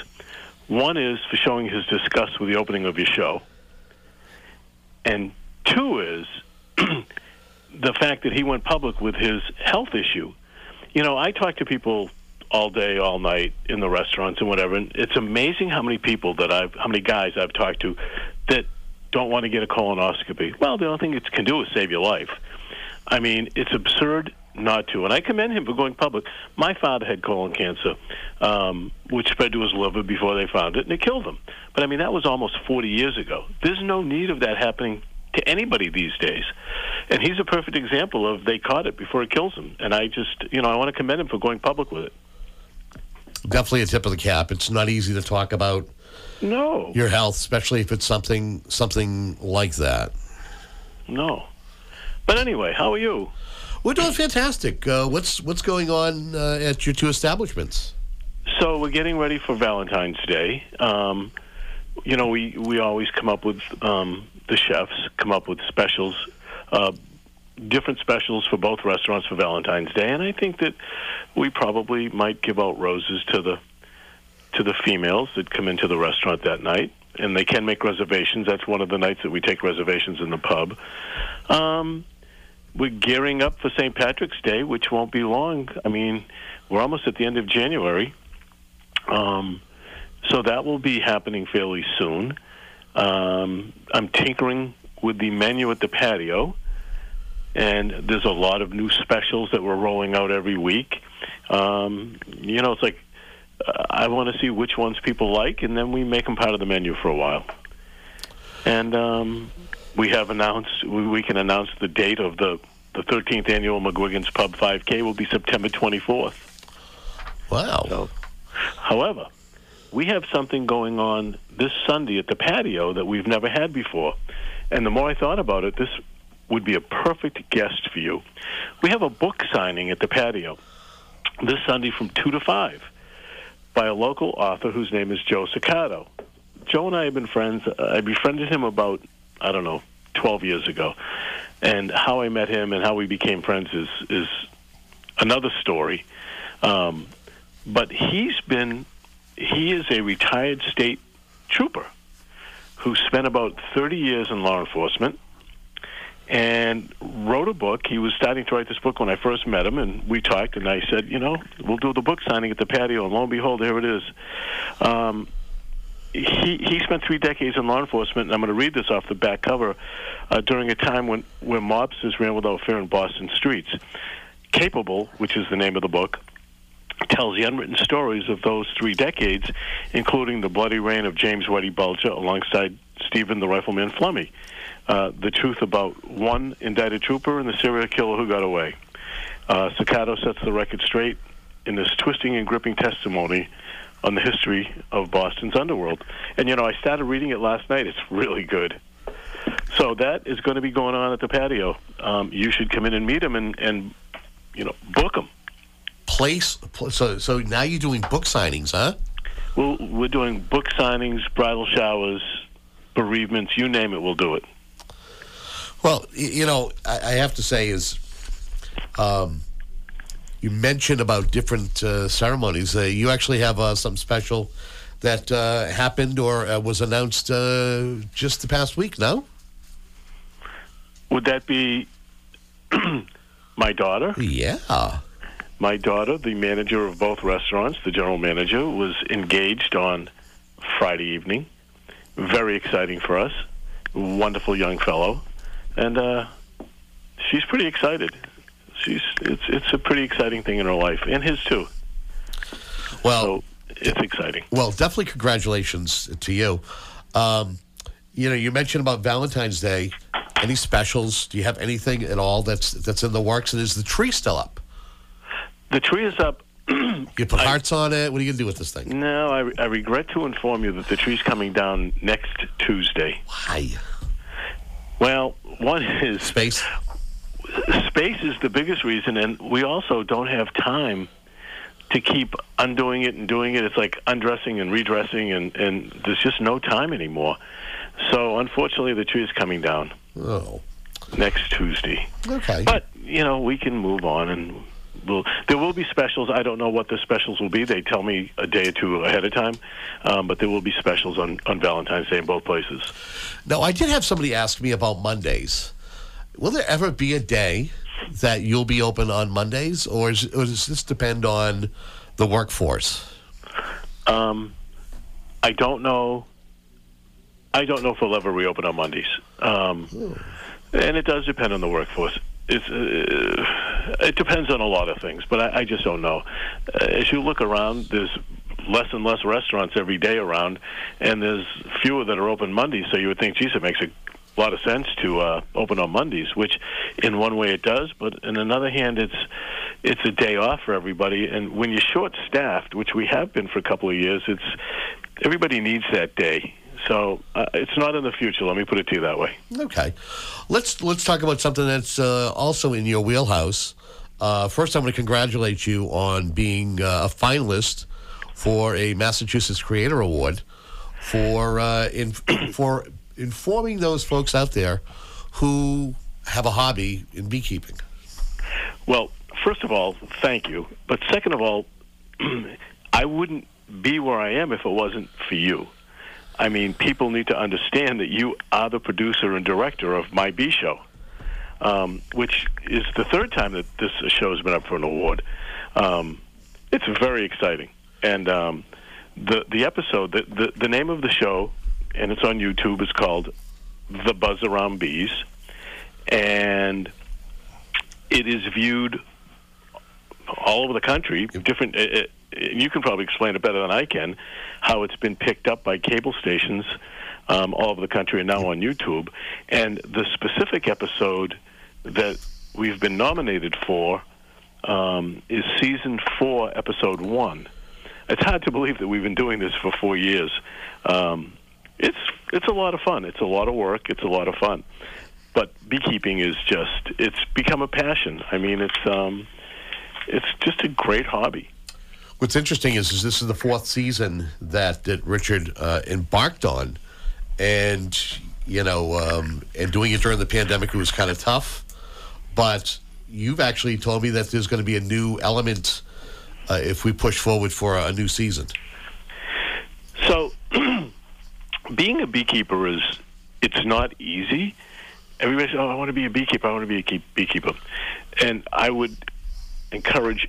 One is for showing his disgust with the opening of your show, and two is the fact that he went public with his health issue. You know, I talk to people all day, all night in the restaurants and whatever, and it's amazing how many people that I've, how many guys I've talked to that don't want to get a colonoscopy. Well, the only thing it can do is save your life. I mean, it's absurd not to. And I commend him for going public. My father had colon cancer, um, which spread to his liver before they found it, and it killed him. But I mean, that was almost 40 years ago. There's no need of that happening to anybody these days. And he's a perfect example of they caught it before it kills him. And I just, you know, I want to commend him for going public with it. Definitely a tip of the cap. It's not easy to talk about No, your health, especially if it's something something like that. no. But anyway, how are you? We're doing fantastic. Uh, what's what's going on uh, at your two establishments? So we're getting ready for Valentine's Day. Um, you know, we we always come up with um, the chefs come up with specials, uh, different specials for both restaurants for Valentine's Day, and I think that we probably might give out roses to the to the females that come into the restaurant that night, and they can make reservations. That's one of the nights that we take reservations in the pub. Um, we're gearing up for St. Patrick's Day, which won't be long. I mean, we're almost at the end of January. Um, so that will be happening fairly soon. Um, I'm tinkering with the menu at the patio, and there's a lot of new specials that we're rolling out every week. Um, you know, it's like uh, I want to see which ones people like, and then we make them part of the menu for a while. And um, we have announced we, we can announce the date of the the 13th annual McGuigan's Pub 5K will be September 24th. Wow. So, however, we have something going on this Sunday at the patio that we've never had before. And the more I thought about it, this would be a perfect guest for you. We have a book signing at the patio this Sunday from 2 to 5 by a local author whose name is Joe Cicado. Joe and I have been friends. I befriended him about, I don't know, 12 years ago. And how I met him and how we became friends is, is another story. Um, but he's been, he is a retired state trooper who spent about 30 years in law enforcement and wrote a book. He was starting to write this book when I first met him, and we talked, and I said, you know, we'll do the book signing at the patio, and lo and behold, here it is. Um, he he spent three decades in law enforcement, and I'm going to read this off the back cover uh, during a time when when mobsters ran without fear in Boston streets. Capable, which is the name of the book, tells the unwritten stories of those three decades, including the bloody reign of James Whitey Bulger alongside Stephen the Rifleman Flemmi. Uh, the truth about one indicted trooper and the serial killer who got away. Uh, Staccato sets the record straight in this twisting and gripping testimony on the history of Boston's underworld. And, you know, I started reading it last night. It's really good. So that is going to be going on at the patio. Um, you should come in and meet him and, and you know, book him. Place. So so now you're doing book signings, huh? Well, we're doing book signings, bridal showers, bereavements, you name it, we'll do it. Well, you know, I, I have to say is, um, you mentioned about different uh, ceremonies. Uh, you actually have uh, something special that uh, happened or uh, was announced uh, just the past week. No, Would that be my daughter? Yeah. My daughter, the manager of both restaurants, the general manager, was engaged on Friday evening. Very exciting for us. Wonderful young fellow. And uh, she's pretty excited. She's it's it's a pretty exciting thing in her life, and his too. Well, so it's exciting. Well, definitely congratulations to you. Um, you know, you mentioned about Valentine's Day. Any specials? Do you have anything at all that's that's in the works? And is the tree still up? The tree is up. You put hearts on it. What are you gonna do with this thing? No, I, I regret to inform you that the tree's coming down next Tuesday. Why? Well, one is space. Space is the biggest reason, and we also don't have time to keep undoing it and doing it. It's like undressing and redressing, and and there's just no time anymore. So unfortunately, the tree is coming down. Oh. Next Tuesday. Okay. But you know we can move on and. We'll, there will be specials. I don't know what the specials will be. They tell me a day or two ahead of time, um, but there will be specials on, on Valentine's Day in both places. Now, I did have somebody ask me about Mondays. Will there ever be a day that you'll be open on Mondays, or, is, or does this depend on the workforce? Um, I don't know. I don't know if we'll ever reopen on Mondays, um, and it does depend on the workforce. It's, uh, it depends on a lot of things, but I, I just don't know. Uh, as you look around, there's less and less restaurants every day around, and there's fewer that are open Mondays. So you would think, geez, it makes a lot of sense to uh, open on Mondays, which in one way it does, but in another hand, it's it's a day off for everybody. And when you're short staffed, which we have been for a couple of years, it's everybody needs that day. So uh, it's not in the future. Let me put it to you that way. Okay, let's let's talk about something that's uh, also in your wheelhouse. Uh, first, I'm going to congratulate you on being uh, a finalist for a Massachusetts Creator Award for uh, in, for informing those folks out there who have a hobby in beekeeping. Well, first of all, thank you. But second of all, I wouldn't be where I am if it wasn't for you. I mean, people need to understand that you are the producer and director of My Bee Show, um, which is the third time that this show has been up for an award. Um, it's very exciting, and um, the the episode, the, the the name of the show, and it's on YouTube, is called "The Buzz Around Bees," and it is viewed all over the country. Different. Uh, you can probably explain it better than I can how it's been picked up by cable stations um, all over the country and now on YouTube. And the specific episode that we've been nominated for um, is season four, episode one. It's hard to believe that we've been doing this for four years. Um, it's it's a lot of fun. It's a lot of work. It's a lot of fun. But beekeeping is just it's become a passion. I mean, it's um, it's just a great hobby. What's interesting is, is this is the fourth season that that Richard uh, embarked on, and you know, um, and doing it during the pandemic it was kind of tough. But you've actually told me that there's going to be a new element uh, if we push forward for a, new season. So, being a beekeeper is it's not easy. Everybody says, "Oh, I want to be a beekeeper. I want to be a keep- beekeeper," and I would encourage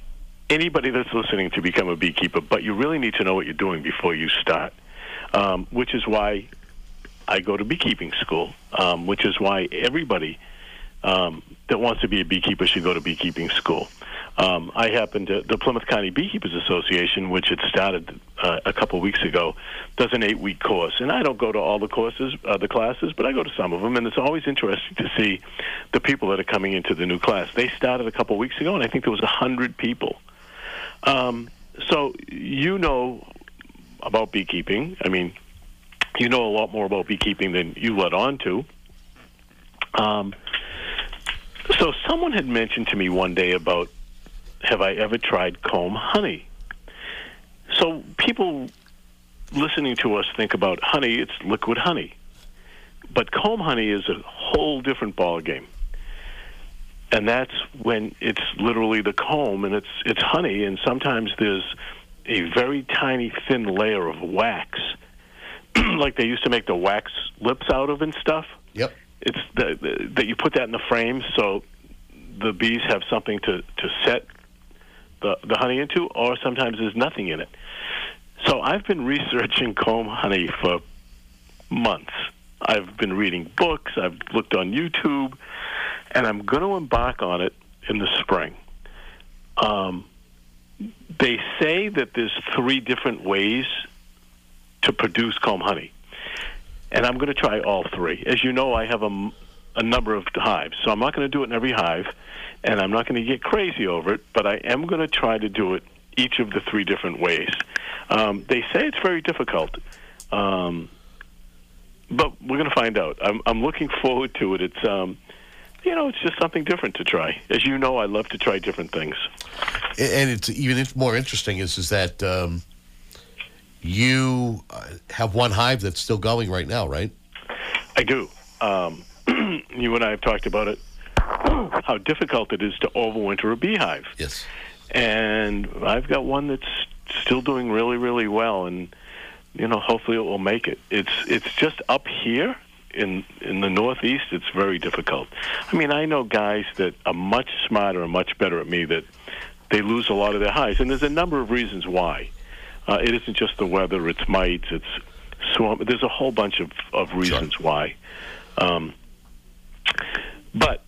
anybody that's listening to become a beekeeper, but you really need to know what you're doing before you start, um, which is why I go to beekeeping school, um, which is why everybody um, that wants to be a beekeeper should go to beekeeping school. Um, I happen to the Plymouth County Beekeepers Association, which had started uh, a couple weeks ago, does an eight-week course, and I don't go to all the courses, uh, the classes, but I go to some of them, and it's always interesting to see the people that are coming into the new class. They started a couple weeks ago, and I think there was a hundred people. Um, so you know about beekeeping. I mean, you know a lot more about beekeeping than you let on to. Um, so someone had mentioned to me one day about have I ever tried comb honey? So people listening to us think about honey, it's liquid honey. But comb honey is a whole different ball game. And that's when it's literally the comb and it's it's honey and sometimes there's a very tiny thin layer of wax like they used to make the wax lips out of and stuff. Yep. It's the, that you put that in the frame so the bees have something to, to set the, the honey into, or sometimes there's nothing in it. So I've been researching comb honey for months. I've been reading books, I've looked on YouTube, and I'm going to embark on it in the spring. Um, they say that there's three different ways to produce comb honey, and I'm going to try all three. As you know, I have a, a number of hives, so I'm not going to do it in every hive, and I'm not going to get crazy over it, but I am going to try to do it each of the three different ways. Um, they say it's very difficult, um, but we're going to find out. I'm, I'm looking forward to it. It's um, you know, it's just something different to try. As you know, I love to try different things. and it's even more interesting is is that um, you uh, have one hive that's still going right now, right? I do. Um, you and I have talked about it. How difficult it is to overwinter a beehive. Yes. And I've got one that's still doing really, really well, and you know, hopefully it will make it. It's it's just up here in in the Northeast. It's very difficult. I mean, I know guys that are much smarter and much better at me that they lose a lot of their hives, and there's a number of reasons why. Uh, it isn't just the weather; it's mites, it's swarm. There's a whole bunch of of reasons sure. why. Um, but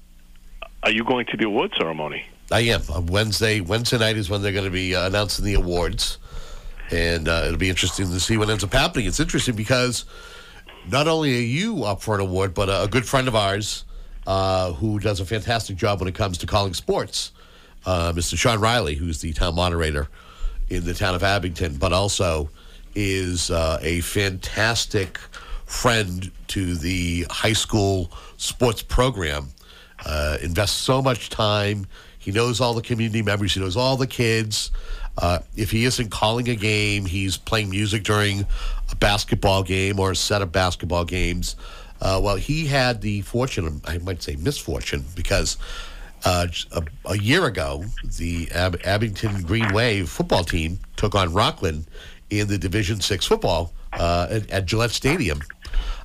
are you going to the award ceremony? I am. On Wednesday, Wednesday night is when they're going to be uh, announcing the awards, and uh, it'll be interesting to see what ends up happening. It's interesting because not only are you up for an award, but a, good friend of ours uh, who does a fantastic job when it comes to calling sports, uh, Mr. Sean Riley, who's the town moderator in the town of Abington, but also is uh, a fantastic friend to the high school sports program. Uh, invests so much time. He knows all the community members. He knows all the kids. Uh, if he isn't calling a game, he's playing music during a basketball game or a set of basketball games. Uh, well, he had the fortune, I might say misfortune, because uh, a, a, year ago, the Ab- Abington Green Wave football team took on Rockland in the Division Six football uh, at, at, Gillette Stadium.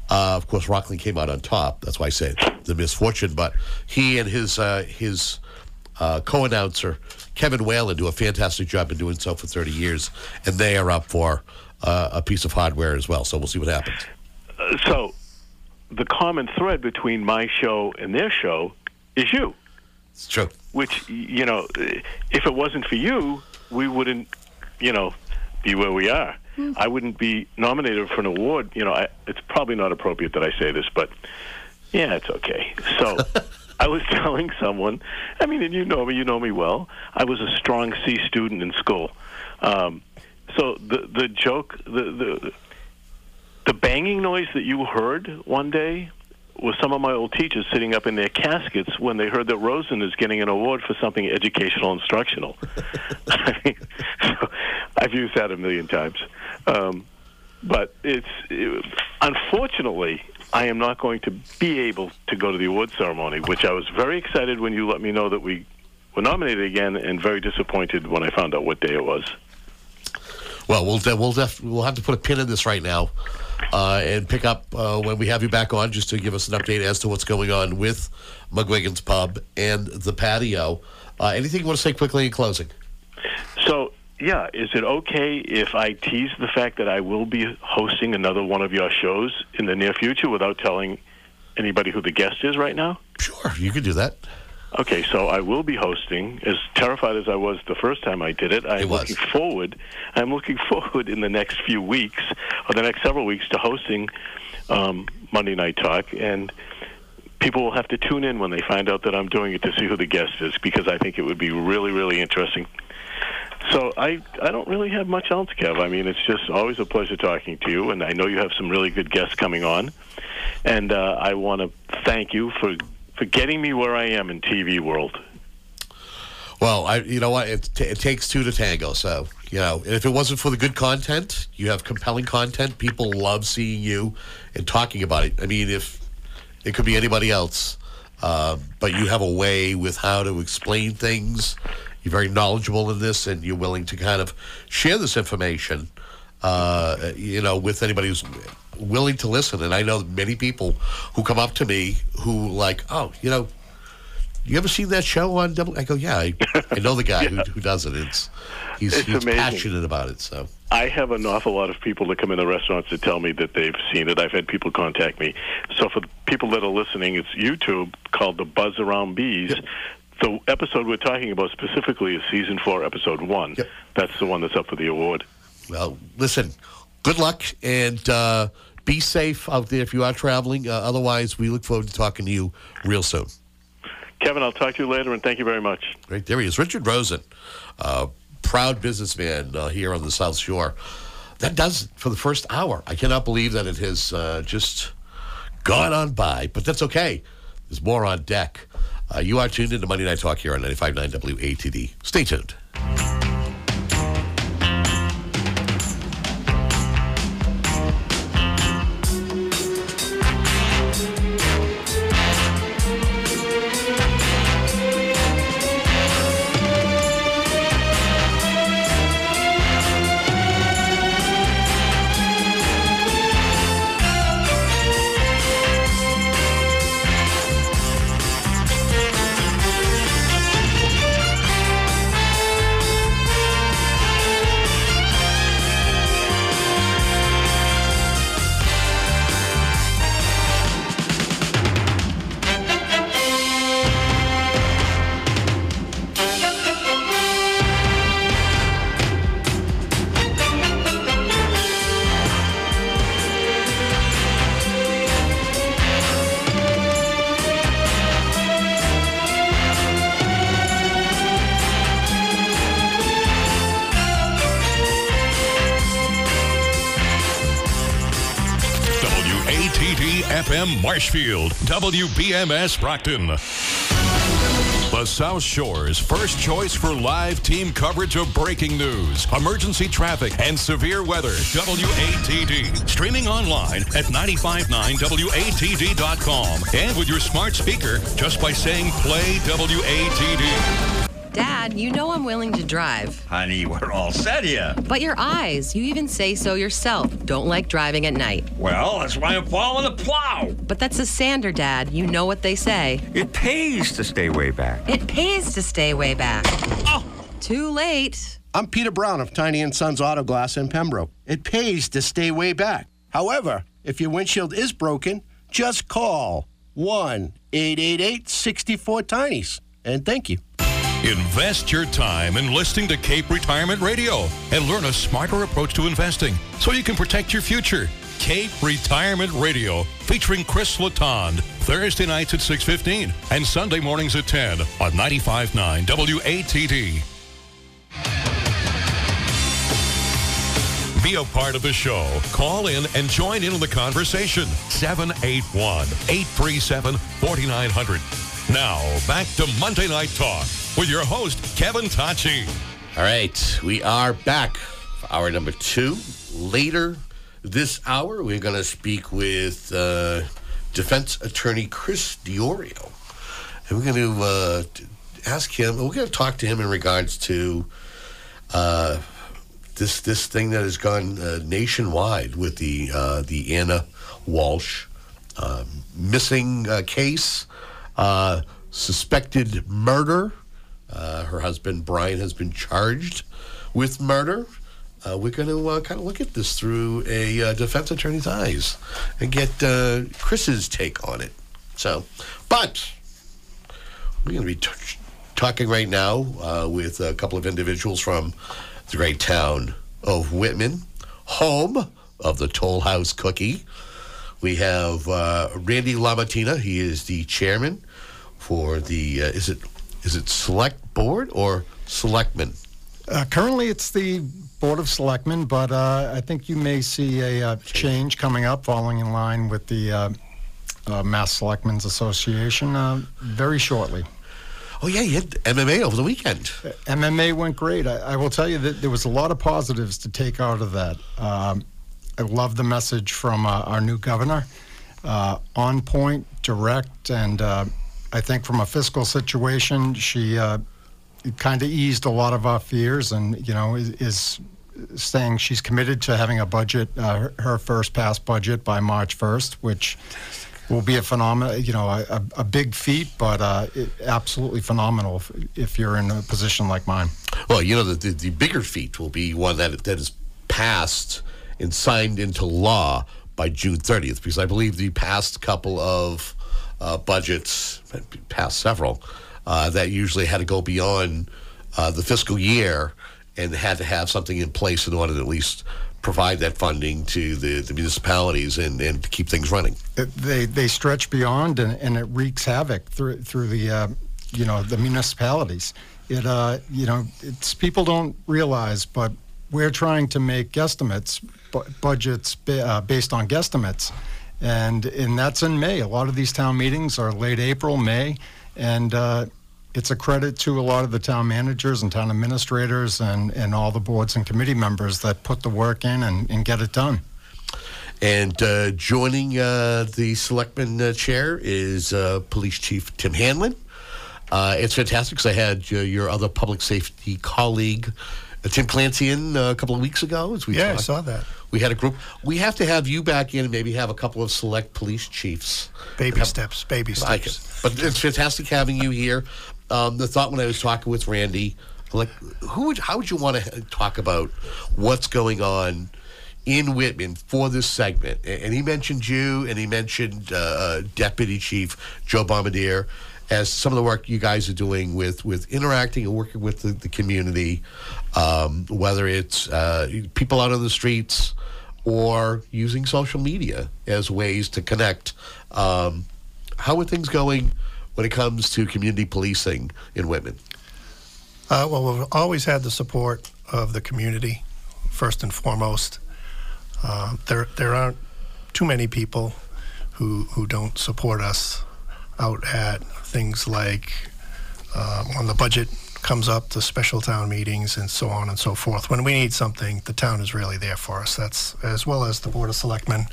Uh, of course, Rockland came out on top. That's why I say the misfortune. But he and his uh, his uh, co-announcer Kevin Whalen do a fantastic job in doing so for 30 years, and they are up for uh, a piece of hardware as well. So we'll see what happens. So the common thread between my show and their show is you. It's true. Which you know, if it wasn't for you, we wouldn't, you know, be where we are. Mm. I wouldn't be nominated for an award. You know, I, it's probably not appropriate that I say this, but yeah, it's okay. So. I was telling someone, I mean, and you know me, you know me well. I was a strong C student in school. Um, so the the joke, the the the banging noise that you heard one day was some of my old teachers sitting up in their caskets when they heard that Rosen is getting an award for something educational instructional. I mean, so I've used that a million times. Um, but it's it, unfortunately I am not going to be able to go to the award ceremony, which I was very excited when you let me know that we were nominated again, and very disappointed when I found out what day it was. Well, we'll we'll def- we'll have to put a pin in this right now, uh, and pick up uh, when we have you back on, just to give us an update as to what's going on with McGuigan's Pub and the patio. Uh, anything you want to say quickly in closing? So yeah, is it okay if I tease the fact that I will be hosting another one of your shows in the near future without telling anybody who the guest is right now? Sure, you could do that. Okay, so I will be hosting. As terrified as I was the first time I did it, I'm it looking forward. I'm looking forward in the next few weeks or the next several weeks to hosting um, Monday Night Talk, and people will have to tune in when they find out that I'm doing it to see who the guest is because I think it would be really, really interesting. So I I don't really have much else, Kev. I mean, it's just always a pleasure talking to you, and I know you have some really good guests coming on, and uh, I want to thank you for for getting me where I am in TV world. Well, I you know what it, t- it takes two to tango. So you know, if it wasn't for the good content, you have compelling content. People love seeing you and talking about it. I mean, if it could be anybody else, uh, but you have a way with how to explain things you're very knowledgeable in this, and you're willing to kind of share this information, uh, you know, with anybody who's willing to listen. And I know many people who come up to me who like, oh, you know, you ever seen that show on Double? I go, yeah, I, I know the guy yeah. who, who does it. It's he's, it's he's passionate about it. So I have an awful lot of people that come in the restaurants to tell me that they've seen it. I've had people contact me. So for the people that are listening, it's YouTube called the Buzz Around Bees. Yep the episode we're talking about specifically is season four, episode one. Yep. That's the one that's up for the award. Well, listen, good luck and uh, be safe out there if you are traveling. Uh, otherwise, we look forward to talking to you real soon. Kevin, I'll talk to you later, and thank you very much. Great. There he is, Richard Rosen, uh, proud businessman uh, here on the South Shore. That does for the first hour. I cannot believe that it has uh, just gone on by, but that's okay. There's more on deck. Uh, you are tuned into Monday Night Talk here on 95.9 WATD. Stay tuned. FM Marshfield, WBMS Brockton. The South Shore's first choice for live team coverage of breaking news, emergency traffic, and severe weather. WATD. Streaming online at 959WATD.com and with your smart speaker just by saying play WATD. Dad, you know I'm willing to drive. Honey, we're all set here. But your eyes, you even say so yourself, don't like driving at night. Well, that's why I'm following the plow. But that's a sander, Dad. You know what they say. It pays to stay way back. It pays to stay way back. Oh! Too late. I'm Peter Brown of Tiny and Sons Auto Glass in Pembroke. It pays to stay way back. However, if your windshield is broken, just call 1 888 64 Tinies. And thank you. Invest your time in listening to Cape Retirement Radio and learn a smarter approach to investing so you can protect your future. Cape Retirement Radio featuring Chris Latond Thursday nights at 6:15 and Sunday mornings at 10 on 95.9 WATD. Be a part of the show. Call in and join in on the conversation. 781-837-4900. Now, back to Monday Night Talk with your host, Kevin Tocci. All right, we are back for hour number two. Later this hour, we're going to speak with uh, defense attorney Chris Diorio. And we're going to uh, ask him, we're going to talk to him in regards to uh, this this thing that has gone uh, nationwide with the, uh, the Ana Walsh um, missing uh, case, suspected murder. Her husband Brian has been charged with murder. Uh, we're going to uh, kind of look at this through a uh, defense attorney's eyes and get uh, Chris's take on it. So, but we're going to be t- talking right now uh, with a couple of individuals from the great town of Whitman, home of the Toll House Cookie. We have Randy LaMattina. He is the chairman for the is it is it select board or selectmen? Uh, currently, it's the board of selectmen, but uh, I think you may see a uh, change coming up, falling in line with the uh, uh, Mass Selectmen's Association uh, very shortly. Oh yeah, you had MMA over the weekend. MMA went great. I, I, will tell you that there was a lot of positives to take out of that. Um, I love the message from our new governor, on point, direct, and I think from a fiscal situation, she uh, kind of eased a lot of our fears, and you know is, is saying she's committed to having a budget, uh, her first passed budget by March 1st, which will be a phenomenal, you know, a, a big feat, but uh, it, absolutely phenomenal if, if, you're in a position like mine. Well, you know, the, the, the bigger feat will be one that that is passed and signed into law by June 30th, because I believe the past couple of uh, budgets, past several, uh, that usually had to go beyond uh, the fiscal year and had to have something in place in order to at least provide that funding to the, the municipalities and, and to keep things running. They they stretch beyond and, and it wreaks havoc through through the uh, you know the municipalities. It uh, you know it's people don't realize, but we're trying to make guesstimates, bu- budgets uh, based on guesstimates and and that's in May. A lot of these town meetings are late April, May, and uh, it's a credit to a lot of the town managers and town administrators and, and all the boards and committee members that put the work in and, and get it done. And uh, joining uh, the selectman uh, chair is uh, Police Chief Tim Hanlon. Uh, it's fantastic because I had your other public safety colleague, Tim Clancy, in a couple of weeks ago. As we yeah, talked. I saw that we had a group. We have to have you back in and maybe have a couple of select police chiefs. Baby have, steps, baby steps. But it's fantastic having you here. Um, the thought when I was talking with Randy, like, who would, how would you want to talk about what's going on in Whitman for this segment? And he mentioned you, and he mentioned uh, uh, Deputy Chief Joe Bombardier as some of the work you guys are doing with with interacting and working with the, the community, um, whether it's uh, people out on the streets, or using social media as ways to connect. Um, how are things going when it comes to community policing in Whitman? Uh, well, we've always had the support of the community, first and foremost. Uh, there, there aren't too many people who who don't support us out at things like um, when the budget comes up, the special town meetings, and so on and so forth. When we need something, the town is really there for us. That's as well as the board of selectmen.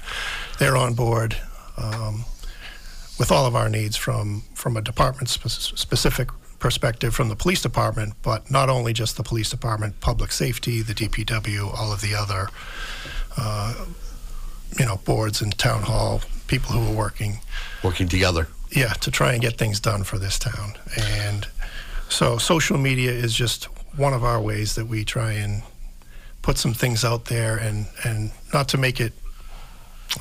They're on board um, with all of our needs from from a department spe- specific perspective from the police department, but not only just the police department, public safety, the DPW, all of the other, uh, you know, boards and town hall, people who are working. Working together. Yeah, to try and get things done for this town. And so social media is just one of our ways that we try and put some things out there and, and not to make it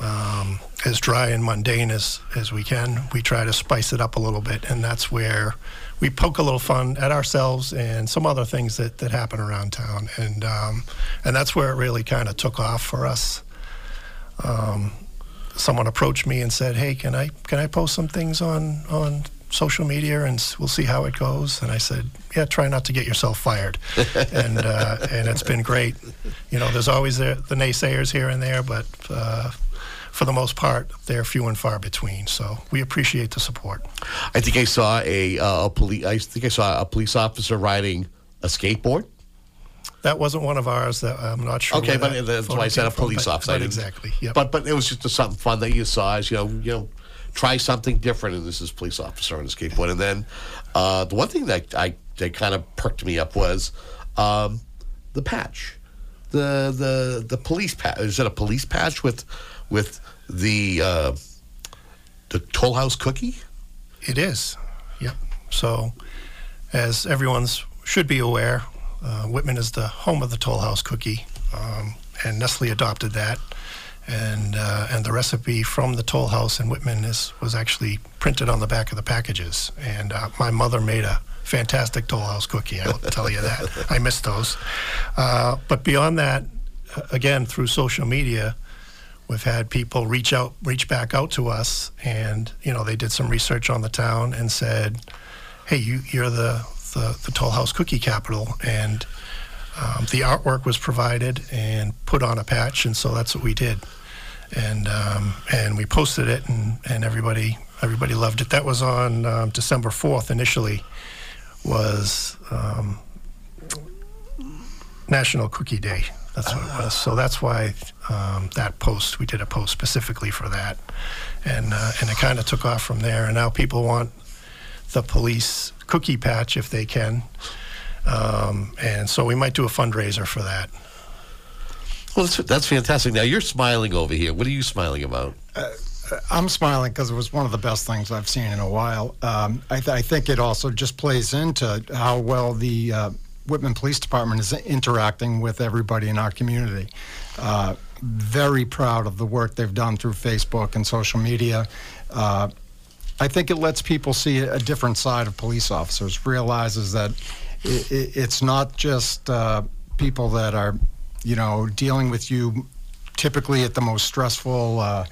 um, as dry and mundane as, as we can. We try to spice it up a little bit, and that's where we poke a little fun at ourselves and some other things that, that happen around town. And, um, and that's where it really kind of took off for us. Um, someone approached me and said, "Hey, can I can I post some things on on social media and we'll see how it goes?" And I said, "Yeah, try not to get yourself fired." and uh, and it's been great. You know, there's always the, the naysayers here and there, but uh, for the most part, they're few and far between. So we appreciate the support. I think I saw a, uh, a police. I think I saw a police officer riding a skateboard. That wasn't one of ours. That I'm not sure. Okay, but that that's why I said a police but- officer. I but exactly. Yep. But but it was just something fun that you saw as you know you know try something different, and this is police officer on a skateboard. And then uh, the one thing that I that kind of perked me up was um, the patch, the the the police patch. Is it a police patch with with the uh, the Toll House cookie? It is. Yep. So, as everyone's should be aware, uh, Whitman is the home of the Toll House cookie, um, and Nestle adopted that. And uh, and the recipe from the Toll House in Whitman is was actually printed on the back of the packages. And uh, my mother made a fantastic Toll House cookie. I'll tell you that. I miss those. Uh, but beyond that, uh, again through social media, we've had people reach out reach back out to us and you know they did some research on the town and said hey you, you're the, the the toll house cookie capital and um, the artwork was provided and put on a patch and so that's what we did and um, and we posted it and, and everybody everybody loved it that was on um, december 4th initially was um, national cookie day that's what it was. So that's why um, that post we did a post specifically for that, and uh, and it kind of took off from there. And now people want the police cookie patch if they can, um, and so we might do a fundraiser for that. Well, that's, that's fantastic. Now you're smiling over here. What are you smiling about? I'm smiling because it was one of the best things I've seen in a while. Um, I, th- I think it also just plays into how well the uh, Whitman Police Department is interacting with everybody in our community. Uh, very proud of the work they've done through Facebook and social media. Uh, I think it lets people see a different side of police officers, realizes that i i it's not just uh, people that are, you know, dealing with you typically at the most stressful, uh,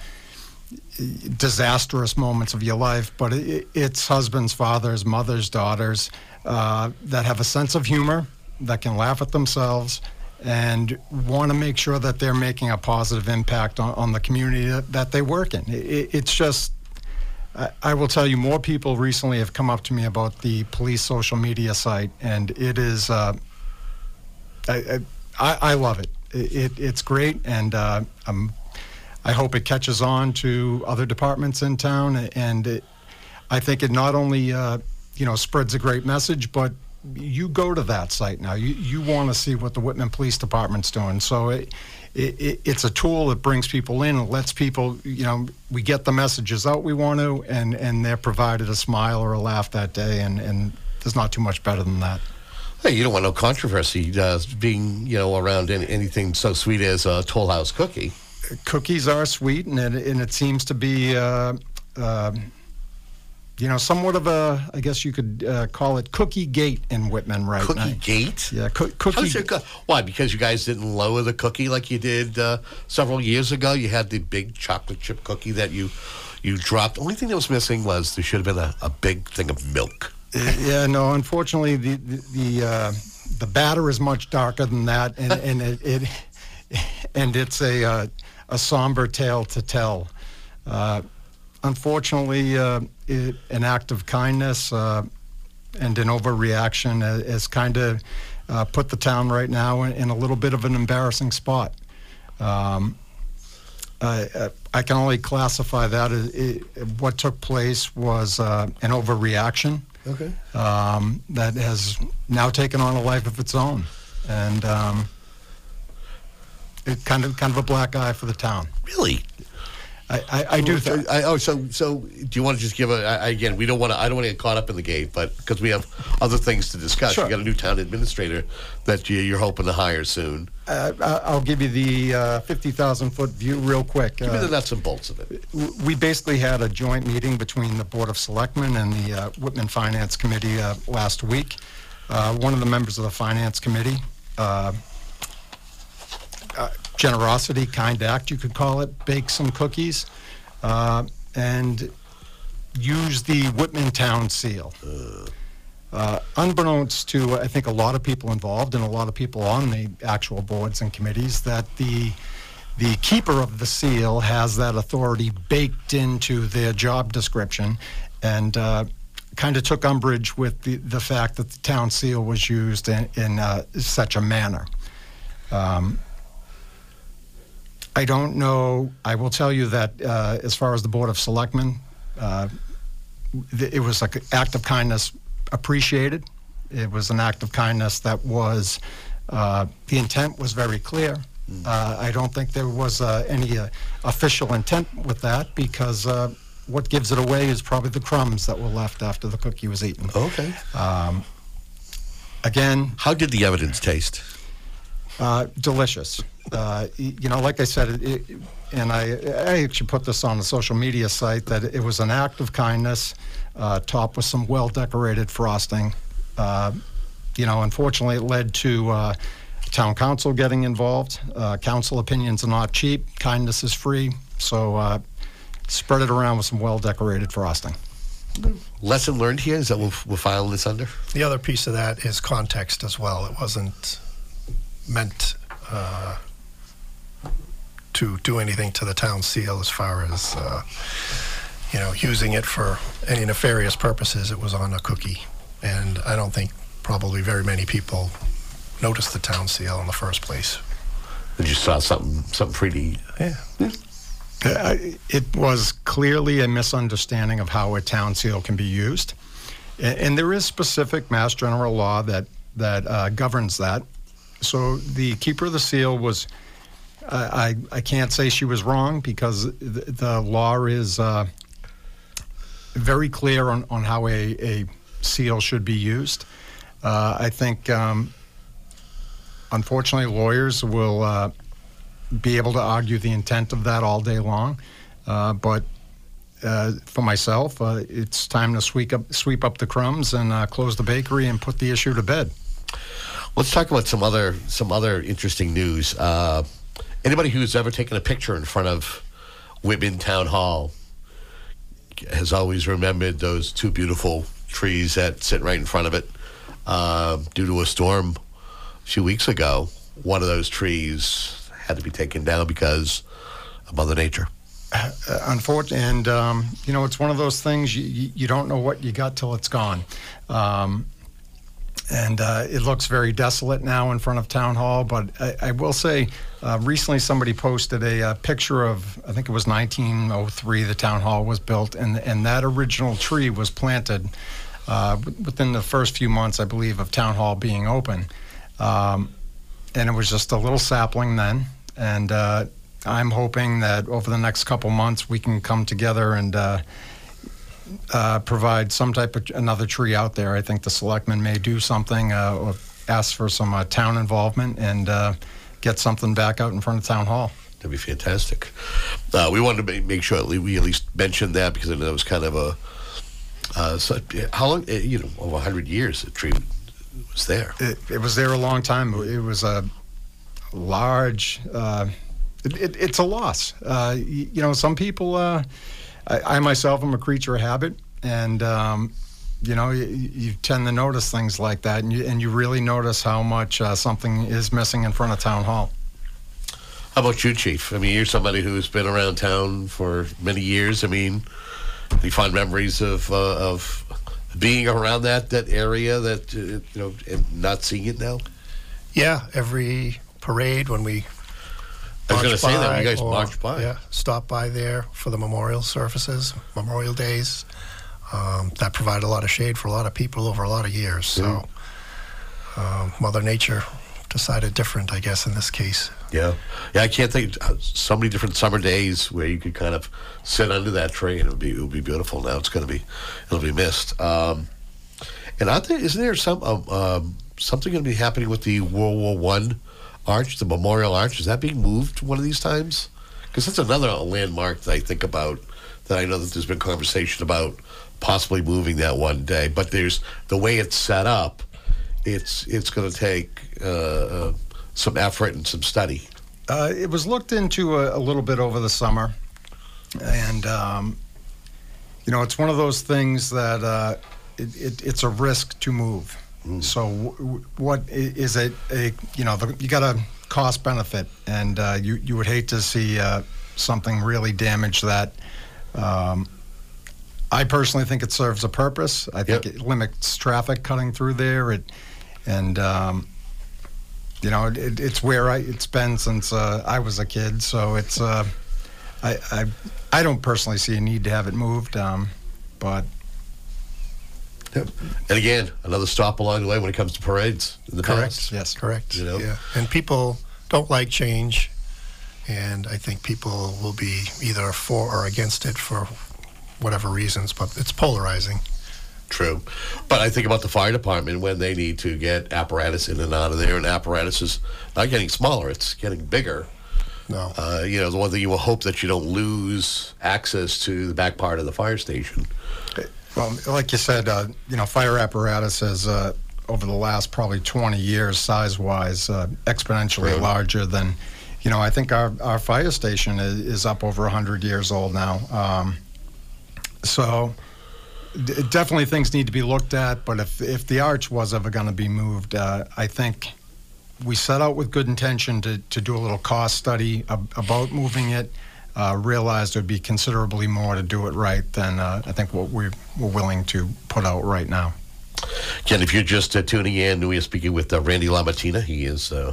disastrous moments of your life, but it, it's husbands, fathers, mothers, daughters uh, that have a sense of humor, that can laugh at themselves, and want to make sure that they're making a positive impact on, on the community that, that they work in. It, it's just, I, I will tell you, more people recently have come up to me about the police social media site, and it is, uh, I, I, I love it. It, it's great, and uh, I'm I hope it catches on to other departments in town, and it, I think it not only uh, you know spreads a great message, but you go to that site now. You you want to see what the Whitman Police Department's doing. So it, it, it's a tool that brings people in and lets people you know we get the messages out we want to, and and they're provided a smile or a laugh that day, and and there's not too much better than that. Hey, you don't want no controversy uh, being you know around any, anything so sweet as a Toll House cookie. cookies are sweet, and it, and it seems to be, uh, um you know, somewhat of a, I guess you could uh, call it cookie gate in Whitman right Cookie now. gate? Yeah, How cookie. it go? Why? Because you guys didn't lower the cookie like you did uh, several years ago. You had the big chocolate chip cookie that you you dropped. Only thing that was missing was there should have been a, a big thing of milk. Uh, yeah, no, unfortunately, the the the, uh, the batter is much darker than that, and and it, it and it's a uh, a somber tale to tell. Uh, unfortunately, uh, it, an act of kindness uh, and an overreaction has, has kind of uh, put the town right now in, in a little bit of an embarrassing spot. Um, I, I- I can only classify that as it, what took place was uh, an overreaction Okay. um, that has now taken on a life of its own, and um, it kind of kind of a black eye for the town. Really? I, I, I do. Th- I, oh, so so do you want to just give a I- again? We don't want to. I don't want to get caught up in the game, but because we have other things to discuss. Sure. You got a new town administrator that you, you're hoping to hire soon. uh, I- I'll give you the uh, 50,000 foot view real quick. Give me Uh, the nuts and bolts of it. we basically had a joint meeting between the Board of Selectmen and the uh, Whitman Finance Committee uh, last week. Uh, One of the members of the Finance Committee, uh, uh, generosity, kind act, you could call it, bake some cookies uh, and use the Whitman Town seal. Uh, unbeknownst to, I think, a lot of people involved and a lot of people on the actual boards and committees, that the the keeper of the seal has that authority baked into their job description, and uh, kind of took umbrage with the, the fact that the town seal was used in, in uh, such a manner. Um, I don't know. I will tell you that uh, as far as the Board of Selectmen, uh, th- it was an act of kindness appreciated. It was an act of kindness that was, uh, the intent was very clear. Uh, I don't think there was uh, any uh, official intent with that because uh, what gives it away is probably the crumbs that were left after the cookie was eaten. Okay. Um, again, how did the evidence taste? Uh, delicious. Uh, you know, like I said, it, it, and I, I actually put this on the social media site that it was an act of kindness, uh, topped with some well-decorated frosting. Uh, you know, unfortunately, it led to uh, town counsel getting involved. Uh, counsel opinions are not cheap. Kindness is free. So uh, spread it around with some well-decorated frosting. Lesson learned here is that we'll, we're filing this under. The other piece of that is context as well. It wasn't meant uh, to do anything to the town seal as far as, uh, you know, using it for any nefarious purposes. It was on a cookie. And I don't think probably very many people noticed the town seal in the first place. And you saw something something pretty. Yeah. Uh, It was clearly a misunderstanding of how a town seal can be used. A- And there is specific Mass General law that, that uh, governs that. So the keeper of the seal was, I, I can't say she was wrong because the, the law is uh, very clear on, on how a, a seal should be used. Uh, I think, um, unfortunately, lawyers will uh, be able to argue the intent of that all day long. Uh, but uh, for myself, uh, it's time to sweep up, sweep up the crumbs and close the bakery and put the issue to bed. Let's talk about some other some other interesting news. Uh, anybody who's ever taken a picture in front of Whitman Town Hall has always remembered those two beautiful trees that sit right in front of it. Uh, due to a storm a few weeks ago, one of those trees had to be taken down because of Mother Nature. Uh, unfortunately, and um, you know, it's one of those things you, you don't know what you got till it's gone. Um, and uh, it looks very desolate now in front of town hall. But I, I will say, uh, recently somebody posted a, uh picture of I think it was 1903. The town hall was built, and and that original tree was planted uh, within the first few months, I believe, of town hall being open. Um, and it was just a little sapling then. And uh, I'm hoping that over the next couple months we can come together and uh, provide some type of another tree out there. I think the selectmen may do something uh, or ask for some uh, town involvement and uh, get something back out in front of town hall. That'd be fantastic. Uh, we wanted to ma- make sure at least we at least mentioned that because I know it was kind of a. Uh, so, how long? uh, You know, over hundred years, the tree was there. It, it was there a long time. It was a large. Uh, it, it, it's a loss. Uh, y- you know, some people. Uh, I, I myself am a creature of habit, and um, you know, you, you tend to notice things like that, and you and you really notice how much uh, something is missing in front of town hall. How about you, Chief? I mean, you're somebody who's been around town for many years. I mean, Any fond memories of uh, of being around that that area that uh, you know and not seeing it now? Yeah, every parade when we. I was gonna march say that, you guys or, march by. Yeah, stop by there for the memorial services, Memorial Days. Um, that provided a lot of shade for a lot of people over a lot of years. So, um, Mother Nature decided different, I guess, in this case. Yeah, yeah. I can't think uh, so many different summer days where you could kind of sit under that tree and it would be it would be beautiful. Now it's going to be it'll be missed. Um, and I think isn't there some um, um, something going to be happening with the World War One arch, the Memorial Arch? Is that being moved one of these times? Because that's another landmark that I think about. That I know that there's been conversation about possibly moving that one day. But there's the way it's set up. It's it's going to take uh, uh, some effort and some study. Uh, it was looked into a, a little bit over the summer, and um, you know, it's one of those things that uh, it, it, it's a risk to move. So, w- w- what is it? A you know, the, you got a cost benefit, and uh, you you would hate to see uh, something really damage that. Um, I personally think it serves a purpose. I think it limits traffic cutting through there. It and um, you know, it, it's where I it's been since uh, I was a kid. So it's uh, I, I I don't personally see a need to have it moved, um, but And again, another stop along the way when it comes to parades in the Correct. past. Yes. Correct. You know? Yeah. And people don't like change, and I think people will be either for or against it for whatever reasons. But it's polarizing. True. But I think about the fire department when they need to get apparatus in and out of there, and apparatus is not getting smaller, it's getting bigger. No. Uh, you know, the one thing you will hope that you don't lose access to the back part of the fire station. Well, like you said, uh, you know, fire apparatus has uh, over the last probably 20 years, size-wise, uh, exponentially Right. larger than. You know, I think our, our fire station is, is up over 100 years old now. Um, so d- definitely things need to be looked at. But if if the arch was ever going to be moved, uh, I think we set out with good intention to, to do a little cost study ab- about moving it. Uh, realized it would be considerably more to do it right than uh, I think what we're, we're willing to put out right now. Ken, if you're just uh, tuning in, we are speaking with uh, Randy LaMattina. He is uh,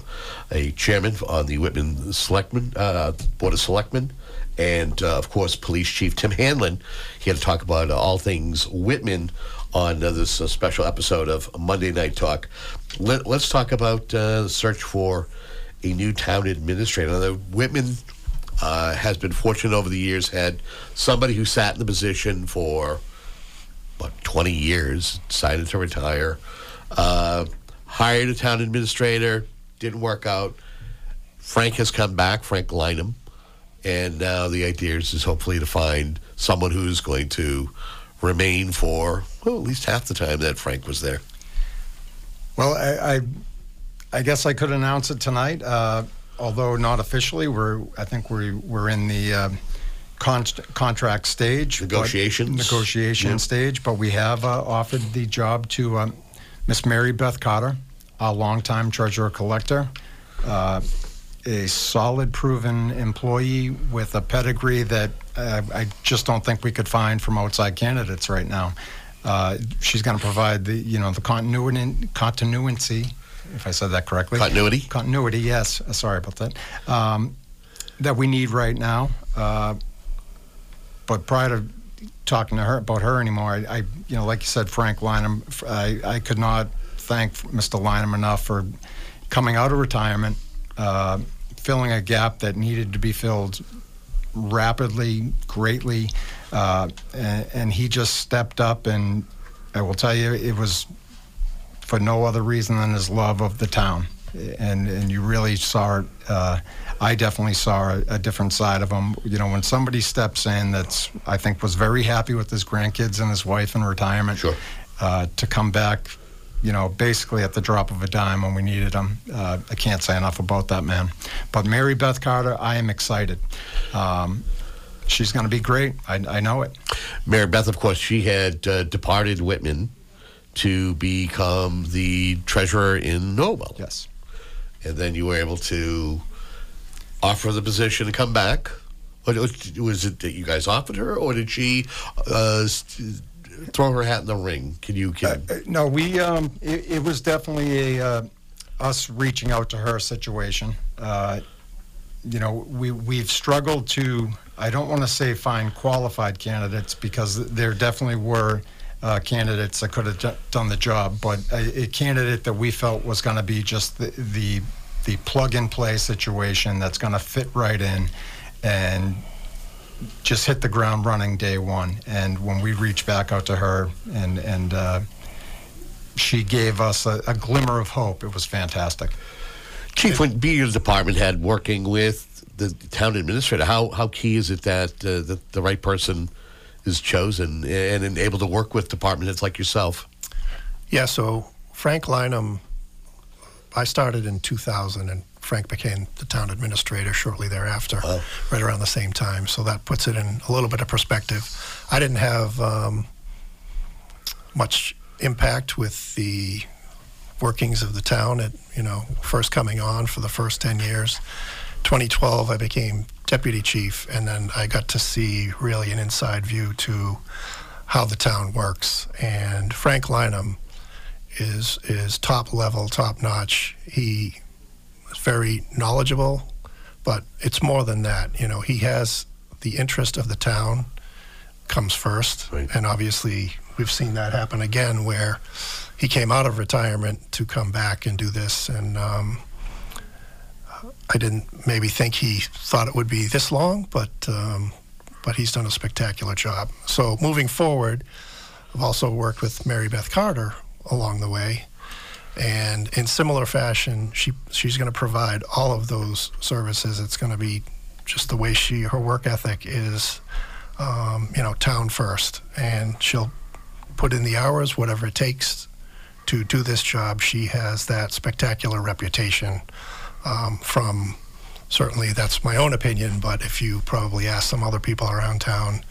a chairman on the Whitman Selectmen, uh, Board of Selectmen, and uh, of course, Police Chief Tim Hanlon. He had to talk about uh, all things Whitman on this special episode of Monday Night Talk. Let, us talk about the search for a new town administrator. Now, the Whitman uh, has been fortunate over the years, had somebody who sat in the position for about 20 years, decided to retire, uh, hired a town administrator, didn't work out. Frank has come back, Frank Lynham, and now the idea is, is hopefully to find someone who's going to remain for well, at least half the time that Frank was there. Well, I, I, I guess I could announce it tonight, uh, although not officially. We're I think we we're in the uh, con- contract stage, Negotiations. negotiation Yeah. stage. But we have uh, offered the job to um, Miss Mary Beth Cotter, a longtime treasurer collector. Uh, a solid, proven employee with a pedigree that uh, I just don't think we could find from outside candidates right now. Uh, she's going to provide the, you know, the continuity, continuity, if I said that correctly. Continuity? Continuity, yes. Uh, Sorry about that. Um, that we need right now. Uh, but prior to talking to her about her anymore, I, I you know, like you said, Frank Lynham, I, I could not thank Mr. Lynham enough for coming out of retirement, uh, filling a gap that needed to be filled rapidly, greatly, uh, and, and he just stepped up. And I will tell you, it was for no other reason than his love of the town. And and you really saw it. Uh, I definitely saw a, a different side of him. You know, when somebody steps in, that's I think was very happy with his grandkids and his wife in retirement. Sure. Uh, to come back, you know, basically at the drop of a dime when we needed him. Uh, I can't say enough about that man. But Mary Beth Carter, I am excited. Um, she's going to be great. I, I know it. Mary Beth, of course, she had uh, departed Whitman to become the treasurer in Norwell. Yes. And then you were able to offer the position to come back What, was it that you guys offered her, or did she uh, throw her hat in the ring? Can you? Can, No, we. Um, it, it was definitely a uh, us reaching out to her situation. Uh, you know, we we've struggled to. I don't want to say find qualified candidates because there definitely were uh, candidates that could have d- done the job, but a, a candidate that we felt was going to be just the the, the plug and play situation that's going to fit right in, and just hit the ground running day one. And when we reached back out to her, and and uh, she gave us a, a glimmer of hope, it was fantastic. Chief, when your department had working with the town administrator, how how key is it that uh, that the right person is chosen and, and able to work with department heads like yourself? Yeah, so Frank Lynham, I started in 2000, and Frank became the town administrator shortly thereafter, right around the same time. So that puts it in a little bit of perspective. I didn't have um, much impact with the workings of the town at, you know, first coming on for the first 10 years. 2012, I became deputy chief, and then I got to see really an inside view to how the town works. And Frank Lynham is is top level, top notch. He is very knowledgeable, but it's more than that. You know, he has the interest of the town comes first, and obviously we've seen that happen again where he came out of retirement to come back and do this, and um, I didn't maybe think he thought it would be this long, but um, but he's done a spectacular job. So moving forward, I've also worked with Mary Beth Carter along the way, and in similar fashion, she she's going to provide all of those services. It's going to be just the way she her work ethic is, um, you know, town first, and she'll put in the hours, whatever it takes to do this job. She has that spectacular reputation um, from certainly that's my own opinion, but if you probably ask some other people around town,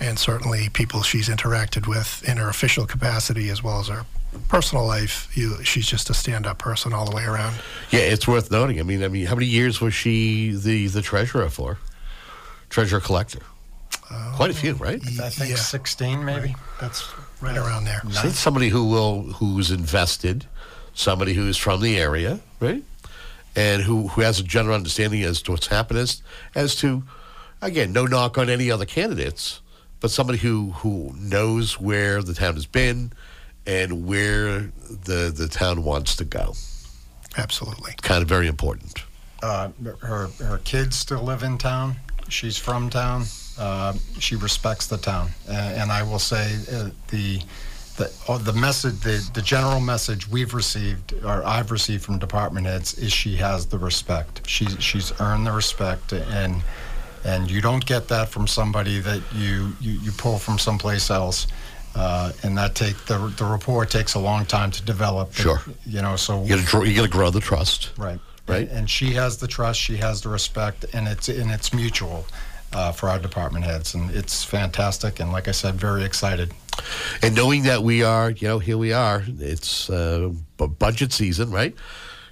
and certainly people she's interacted with in her official capacity as well as her personal life, you, she's just a stand-up person all the way around. Yeah, it's worth noting. I mean, I mean, how many years was she the the treasurer for? Treasurer collector. Quite a few, right? I think 16 maybe. That's right around there. So that's somebody who will who's invested, somebody who's from the area, right? And who, who has a general understanding as to what's happening as, as to again, no knock on any other candidates, but somebody who, who knows where the town has been and where the the town wants to go. Absolutely. Kind of very important. Uh, her her kids still live in town. She's from town. Uh, she respects the town, uh, and I will say uh, the the oh, the message, the the general message we've received or I've received from department heads is she has the respect. She's she's earned the respect, and and you don't get that from somebody that you you, you pull from someplace else. Uh, and that take the the rapport takes a long time to develop. Sure. You know, so You got to you got to grow the trust. Right. Right. And she has the trust, she has the respect, and it's and it's mutual uh, for our department heads, and it's fantastic. And like I said, very excited. And knowing that we are, you know, here we are. It's uh, budget season, right?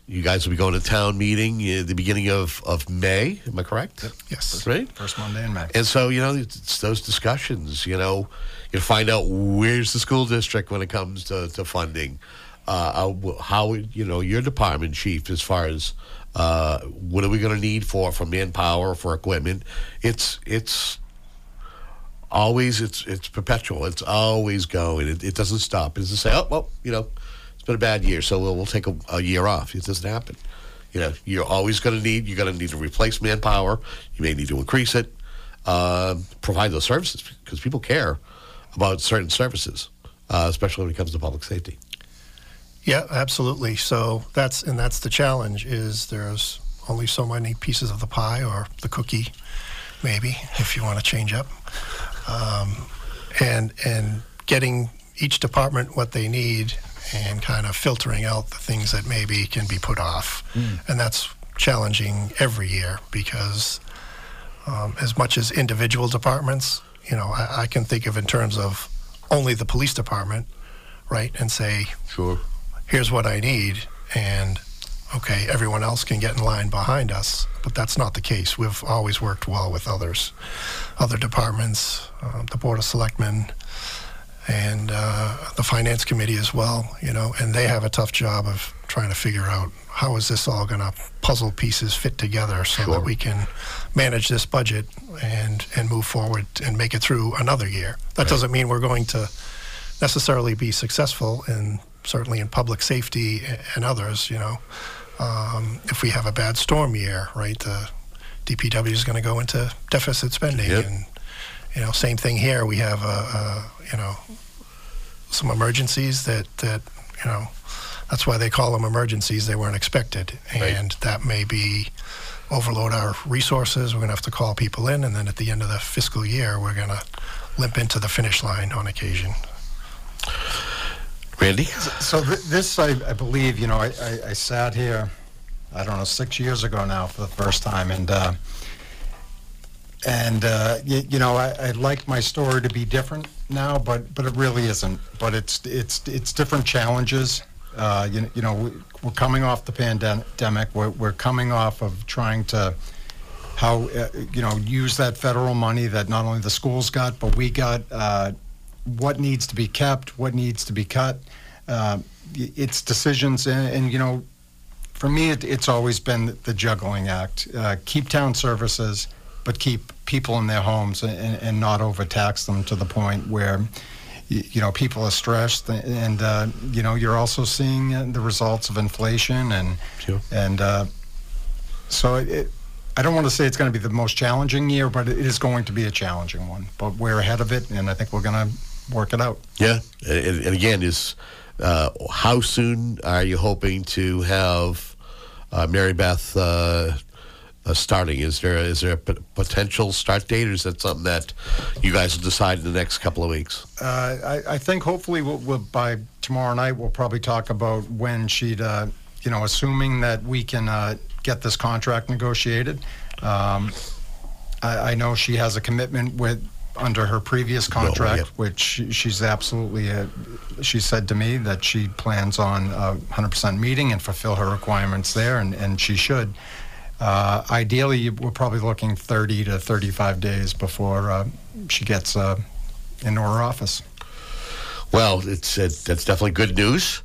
You guys will be going to town meeting at the beginning of, of May. Am I correct? Yes. Right? First Monday in May. And so, you know, it's those discussions, you know, you find out where's the school district when it comes to, to funding. Uh, how- how, you know, your department chief, as far as uh, what are we going to need for, for manpower, for equipment. It's, it's, always it's it's perpetual. It's always going. It, it doesn't stop. It doesn't say, oh well, you know, it's been a bad year, so we'll, we'll take a, a year off. It doesn't happen. You know, you're always going to need. You're going to need to replace manpower. You may need to increase it. Uh, provide those services because people care about certain services, uh, especially when it comes to public safety. Yeah, absolutely. So that's and that's the challenge is there's only so many pieces of the pie or the cookie, maybe if you want to change up, um, and and getting each department what they need and kind of filtering out the things that maybe can be put off, and that's challenging every year because um, as much as individual departments, you know, I, I can think of in terms of only the police department, right, and say, sure, here's what I need, and okay, everyone else can get in line behind us, but that's not the case. We've always worked well with others, other departments, uh, the Board of Selectmen, and uh, the Finance Committee as well, you know, and they have a tough job of trying to figure out how is this all going to puzzle pieces fit together so that we can manage this budget and, and move forward and make it through another year. That Right. doesn't mean we're going to necessarily be successful in certainly in public safety and others, you know. Um, if we have a bad storm year, right, the DPW is going to go into deficit spending. And, you know, same thing here. We have, a, a, you know, some emergencies that, that, you know, that's why they call them emergencies. They weren't expected. And that may be overload our resources. We're going to have to call people in. And then at the end of the fiscal year, we're going to limp into the finish line on occasion. Randy? So th- this, I, I believe, you know, I, I, I sat here, I don't know, six years ago now for the first time, and uh, and uh, you, you know, I, I'd like my story to be different now, but but it really isn't. But it's it's it's different challenges. Uh, you, you know, we, we're coming off the pandemic. We're, we're coming off of trying to how uh, you know use that federal money that not only the schools got, but we got. Uh, what needs to be kept, what needs to be cut. Uh, it's decisions, and, and you know, for me, it, it's always been the juggling act. Uh, keep town services, but keep people in their homes and, and not overtax them to the point where. You know, people are stressed, and uh, you know you're also seeing uh, the results of inflation, and and uh, so it, it, I don't want to say it's going to be the most challenging year, but it is going to be a challenging one. But we're ahead of it, and I think we're going to work it out. Yeah, and, and again, is uh, how soon are you hoping to have uh, Mary Beth uh, uh, starting? Is there is there a p- potential start date, or is that something that you guys will decide in the next couple of weeks? Uh, I, I think hopefully we'll, we'll, by tomorrow night we'll probably talk about when she'd, uh, you know, assuming that we can uh, get this contract negotiated. Um, I, I know she has a commitment with under her previous contract, which she's absolutely. Uh, she said to me that she plans on uh, 100% meeting and fulfill her requirements there, and, and she should. Uh, ideally, we're probably looking 30 to 35 days before uh, she gets uh, into her office. Well, it's it, that's definitely good news,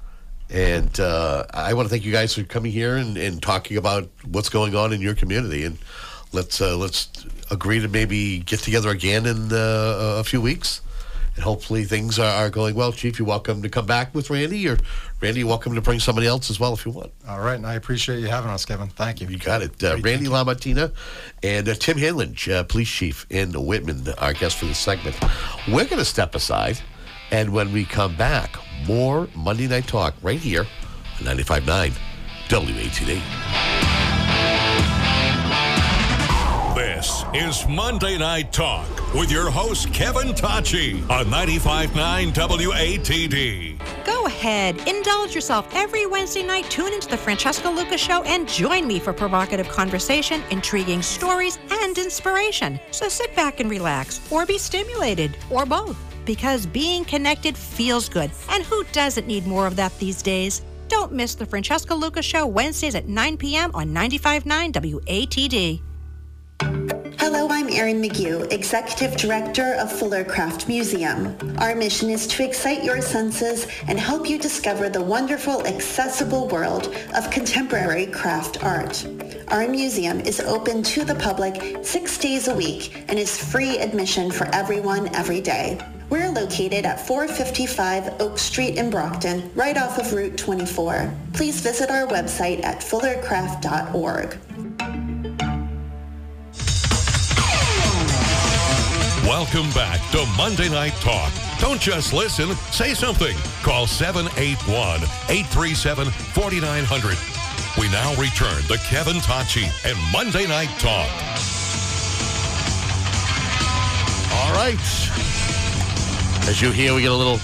and uh, I want to thank you guys for coming here and, and talking about what's going on in your community. And let's uh, let's agree to maybe get together again in uh, a few weeks, and hopefully things are, are going well. Chief, you're welcome to come back with Randy, or Randy, you're welcome to bring somebody else as well if you want. All right, and I appreciate you having us, Kevin. Thank you. You got it. Uh, Randy LaMattina and uh, Tim Hanlon, uh, police chief in Whitman, our guest for this segment. We're going to step aside, and when we come back, more Monday Night Talk right here on 95.9 WATD. This is Monday Night Talk with your host, Kevin Tocci on 95.9 WATD. Go ahead, indulge yourself every Wednesday night. Tune into the Francesca Lucas Show and join me for provocative conversation, intriguing stories, and inspiration. So sit back and relax, or be stimulated, or both, because being connected feels good. And who doesn't need more of that these days? Don't miss the Francesca Lucas Show Wednesdays at 9 p.m. on 95.9 WATD. Hello, I'm Erin McGee, Executive Director of Fuller Craft Museum. Our mission is to excite your senses and help you discover the wonderful, accessible world of contemporary craft art. Our museum is open to the public six days a week and is free admission for everyone every day. We're located at 455 Oak Street in Brockton, right off of Route 24. Please visit our website at fullercraft.org. Welcome back to Monday Night Talk. Don't just listen, say something. Call 781 837 4900. We now return to Kevin Tocci and Monday Night Talk. All right. As you hear, we get a little,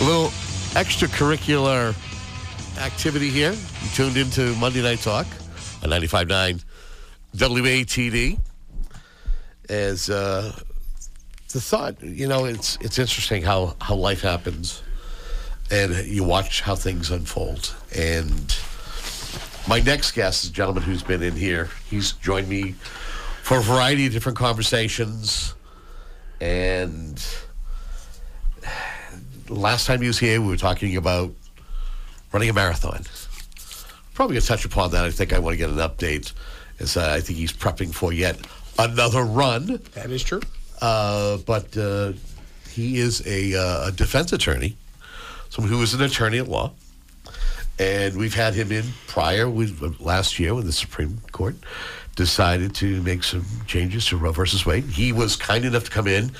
a little extracurricular activity here. You tuned into Monday Night Talk on 95.9 WATD. As uh, the thought, you know, it's it's interesting how how life happens, and you watch how things unfold. And My next guest is a gentleman who's been in here. He's joined me for a variety of different conversations. And last time he was here, we were talking about running a marathon. Probably going to touch upon that. I think I want to get an update. As I think he's prepping for yet another run. That is true. Uh, but uh, he is a, uh, a defense attorney, someone who is an attorney at law. And we've had him in prior with last year when the Supreme Court decided to make some changes to Roe versus Wade. He was kind enough to come in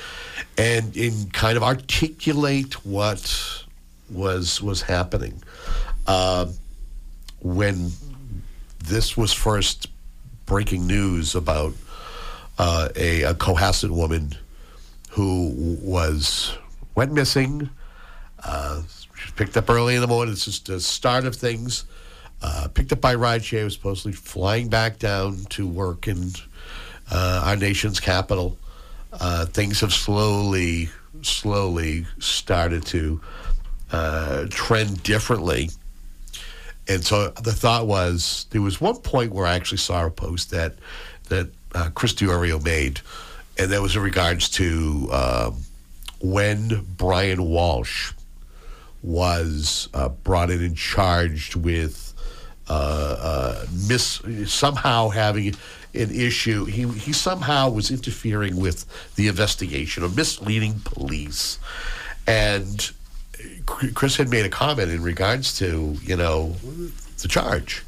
and in kind of articulate what was was happening uh, when this was first breaking news about uh, a, a Cohasset woman who was went missing. Uh, she was picked up early in the morning. It's just the start of things. Uh, picked up by rideshare, was supposedly flying back down to work in uh, our nation's capital. Uh, things have slowly, slowly started to uh, trend differently. And so the thought was there was one point where I actually saw a post that that uh, Chris Diorio made, and that was in regards to um, when Brian Walsh was uh, brought in and charged with uh, uh, mis somehow having an issue. He he somehow was interfering with the investigation or misleading police, and Chris had made a comment in regards to you know the charge.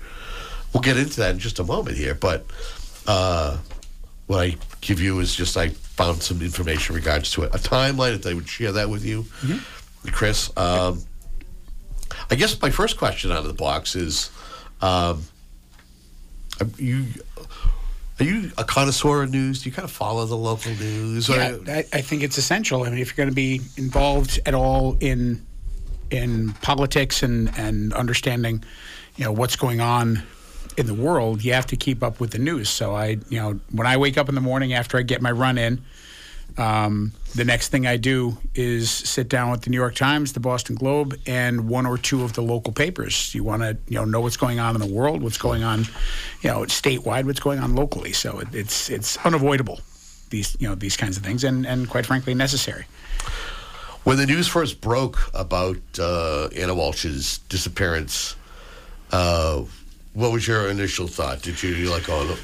We'll get into that in just a moment here, but uh, what I give you is just I found some information in regards to it, a timeline that I would share that with you, Chris. Um, I guess my first question out of the box is, um, are you are you a connoisseur of news? Do you kind of follow the local news? or- Yeah, I, I think it's essential. I mean, if you're going to be involved at all in in politics and and understanding, you know, what's going on in the world, you have to keep up with the news. So I, you know, when I wake up in the morning after I get my run in, um, the next thing I do is sit down with the New York Times, the Boston Globe, and one or two of the local papers. You want to, you know, know what's going on in the world, what's going on, you know, statewide, what's going on locally. So it, it's it's unavoidable these you know these kinds of things, and and quite frankly necessary. When the news first broke about uh, Ana Walsh's disappearance, uh, what was your initial thought? Did you you're like, oh, look.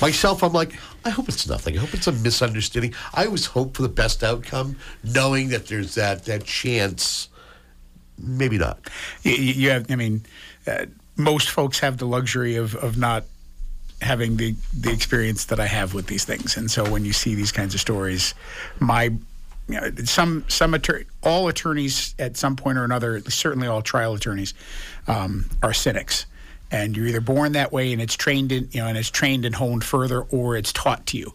myself? I'm like, I hope it's nothing. I hope it's a misunderstanding. I always hope for the best outcome, knowing that there's that that chance. Maybe not. You, you have, I mean, uh, most folks have the luxury of of not having the the experience that I have with these things, and so when you see these kinds of stories, my you know, some some attor- all attorneys at some point or another, certainly all trial attorneys, um, are cynics. And you're either born that way, and it's trained in, you know, and it's trained and honed further, or it's taught to you.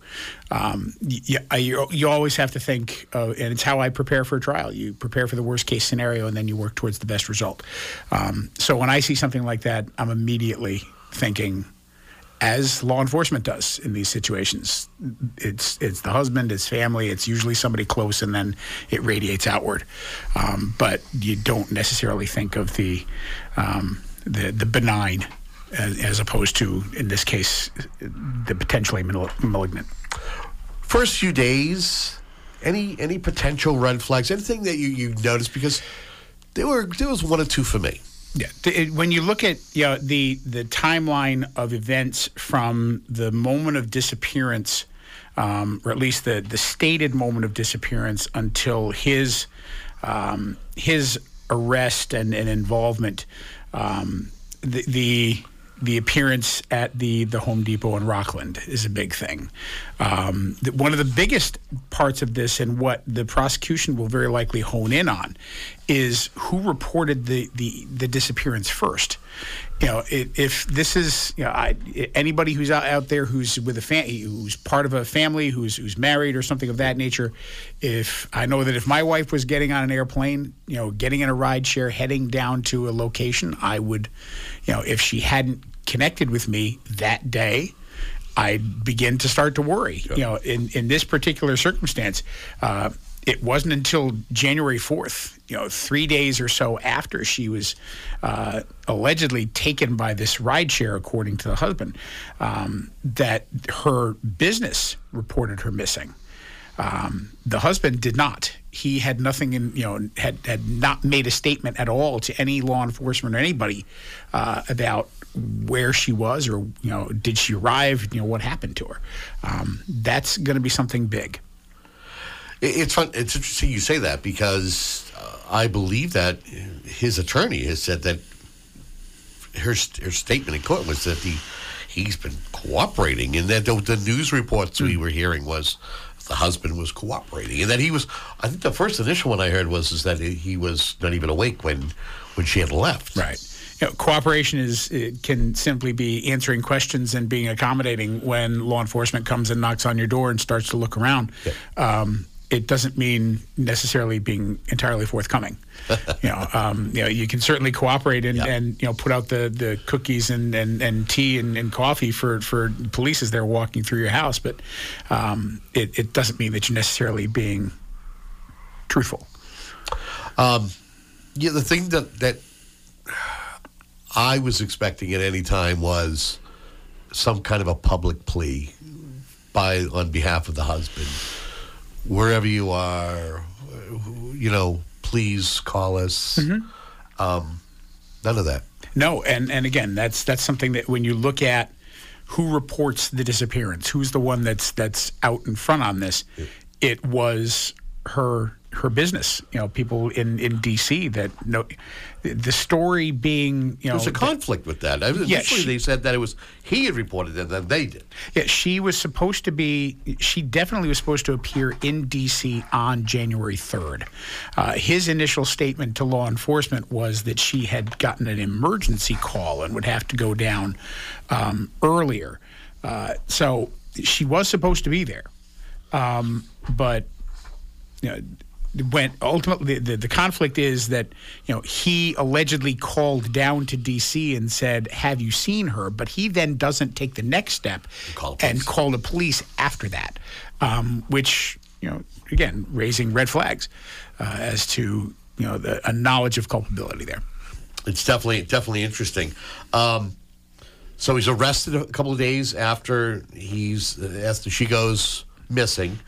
Um, you, you, you always have to think, uh, and it's how I prepare for a trial. You prepare for the worst case scenario, and then you work towards the best result. Um, so when I see something like that, I'm immediately thinking, as law enforcement does in these situations. It's it's the husband, it's family, it's usually somebody close, and then it radiates outward. Um, but you don't necessarily think of the um, the the benign as, as opposed to, in this case, the potentially mal- malignant. First few days, any any potential red flags? Anything that you you noticed? Because there were there was one or two for me. Yeah, it- when you look at you know, the the timeline of events from the moment of disappearance, um, or at least the the stated moment of disappearance, until his um, his arrest and, and involvement, um, the, the the appearance at the the Home Depot in Rockland is a big thing. Um, the, one of the biggest parts of this, and what the prosecution will very likely hone in on, is who reported the the, the disappearance first. You know, i if this is you know I, anybody who's out, out there who's with a fam- who's part of a family, who's who's married or something of that nature. If I know that if my wife was getting on an airplane, you know, getting in a ride share, heading down to a location, I would, you know, if she hadn't connected with me that day, I'd begin to start to worry. You know, in, in this particular circumstance, uh, it wasn't until January 4th, you know, three days or so after she was uh, allegedly taken by this rideshare, according to the husband, um, that her business reported her missing. Um, the husband did not. He had nothing in, you know, had, had not made a statement at all to any law enforcement or anybody uh, about where she was or, you know, did she arrive, you know, what happened to her. Um, that's going to be something big. It- It's fun. It's interesting you say that because uh, I believe that his attorney has said that her her statement in court was that he he's been cooperating, and that the, the news reports we were hearing was the husband was cooperating, and that he was. I think the first initial one I heard was is that he was not even awake when when she had left. Right. You know, cooperation is it can simply be answering questions and being accommodating when law enforcement comes and knocks on your door and starts to look around. Um, it doesn't mean necessarily being entirely forthcoming. you know, um, you know, you can certainly cooperate and, and you know put out the, the cookies and, and, and tea and, and coffee for, for police as they're walking through your house, but um, it, it doesn't mean that you're necessarily being truthful. Um, yeah, the thing that that I was expecting at any time was some kind of a public plea by on behalf of the husband, wherever you are, you know, please call us. Um, none of that. No, and and again, that's that's something that when you look at who reports the disappearance, who's the one that's that's out in front on this, it was her her business. You know, people in in D.C. that know the story being you know There was a conflict with that. I- Yeah, Initially, she- they said that it was he had reported it, that they did. Yeah, she was supposed to be. She definitely was supposed to appear in D.C. on January third. Uh, his initial statement to law enforcement was that she had gotten an emergency call and would have to go down um, earlier. Uh, so she was supposed to be there, um, but you know, when ultimately the, the conflict is that you know he allegedly called down to DC and said, "Have you seen her?" But he then doesn't take the next step and call the police after that, um, which you know again raising red flags uh, as to you know the, a knowledge of culpability there. It's definitely definitely interesting. Um, so he's arrested a couple of days after he's after she goes missing,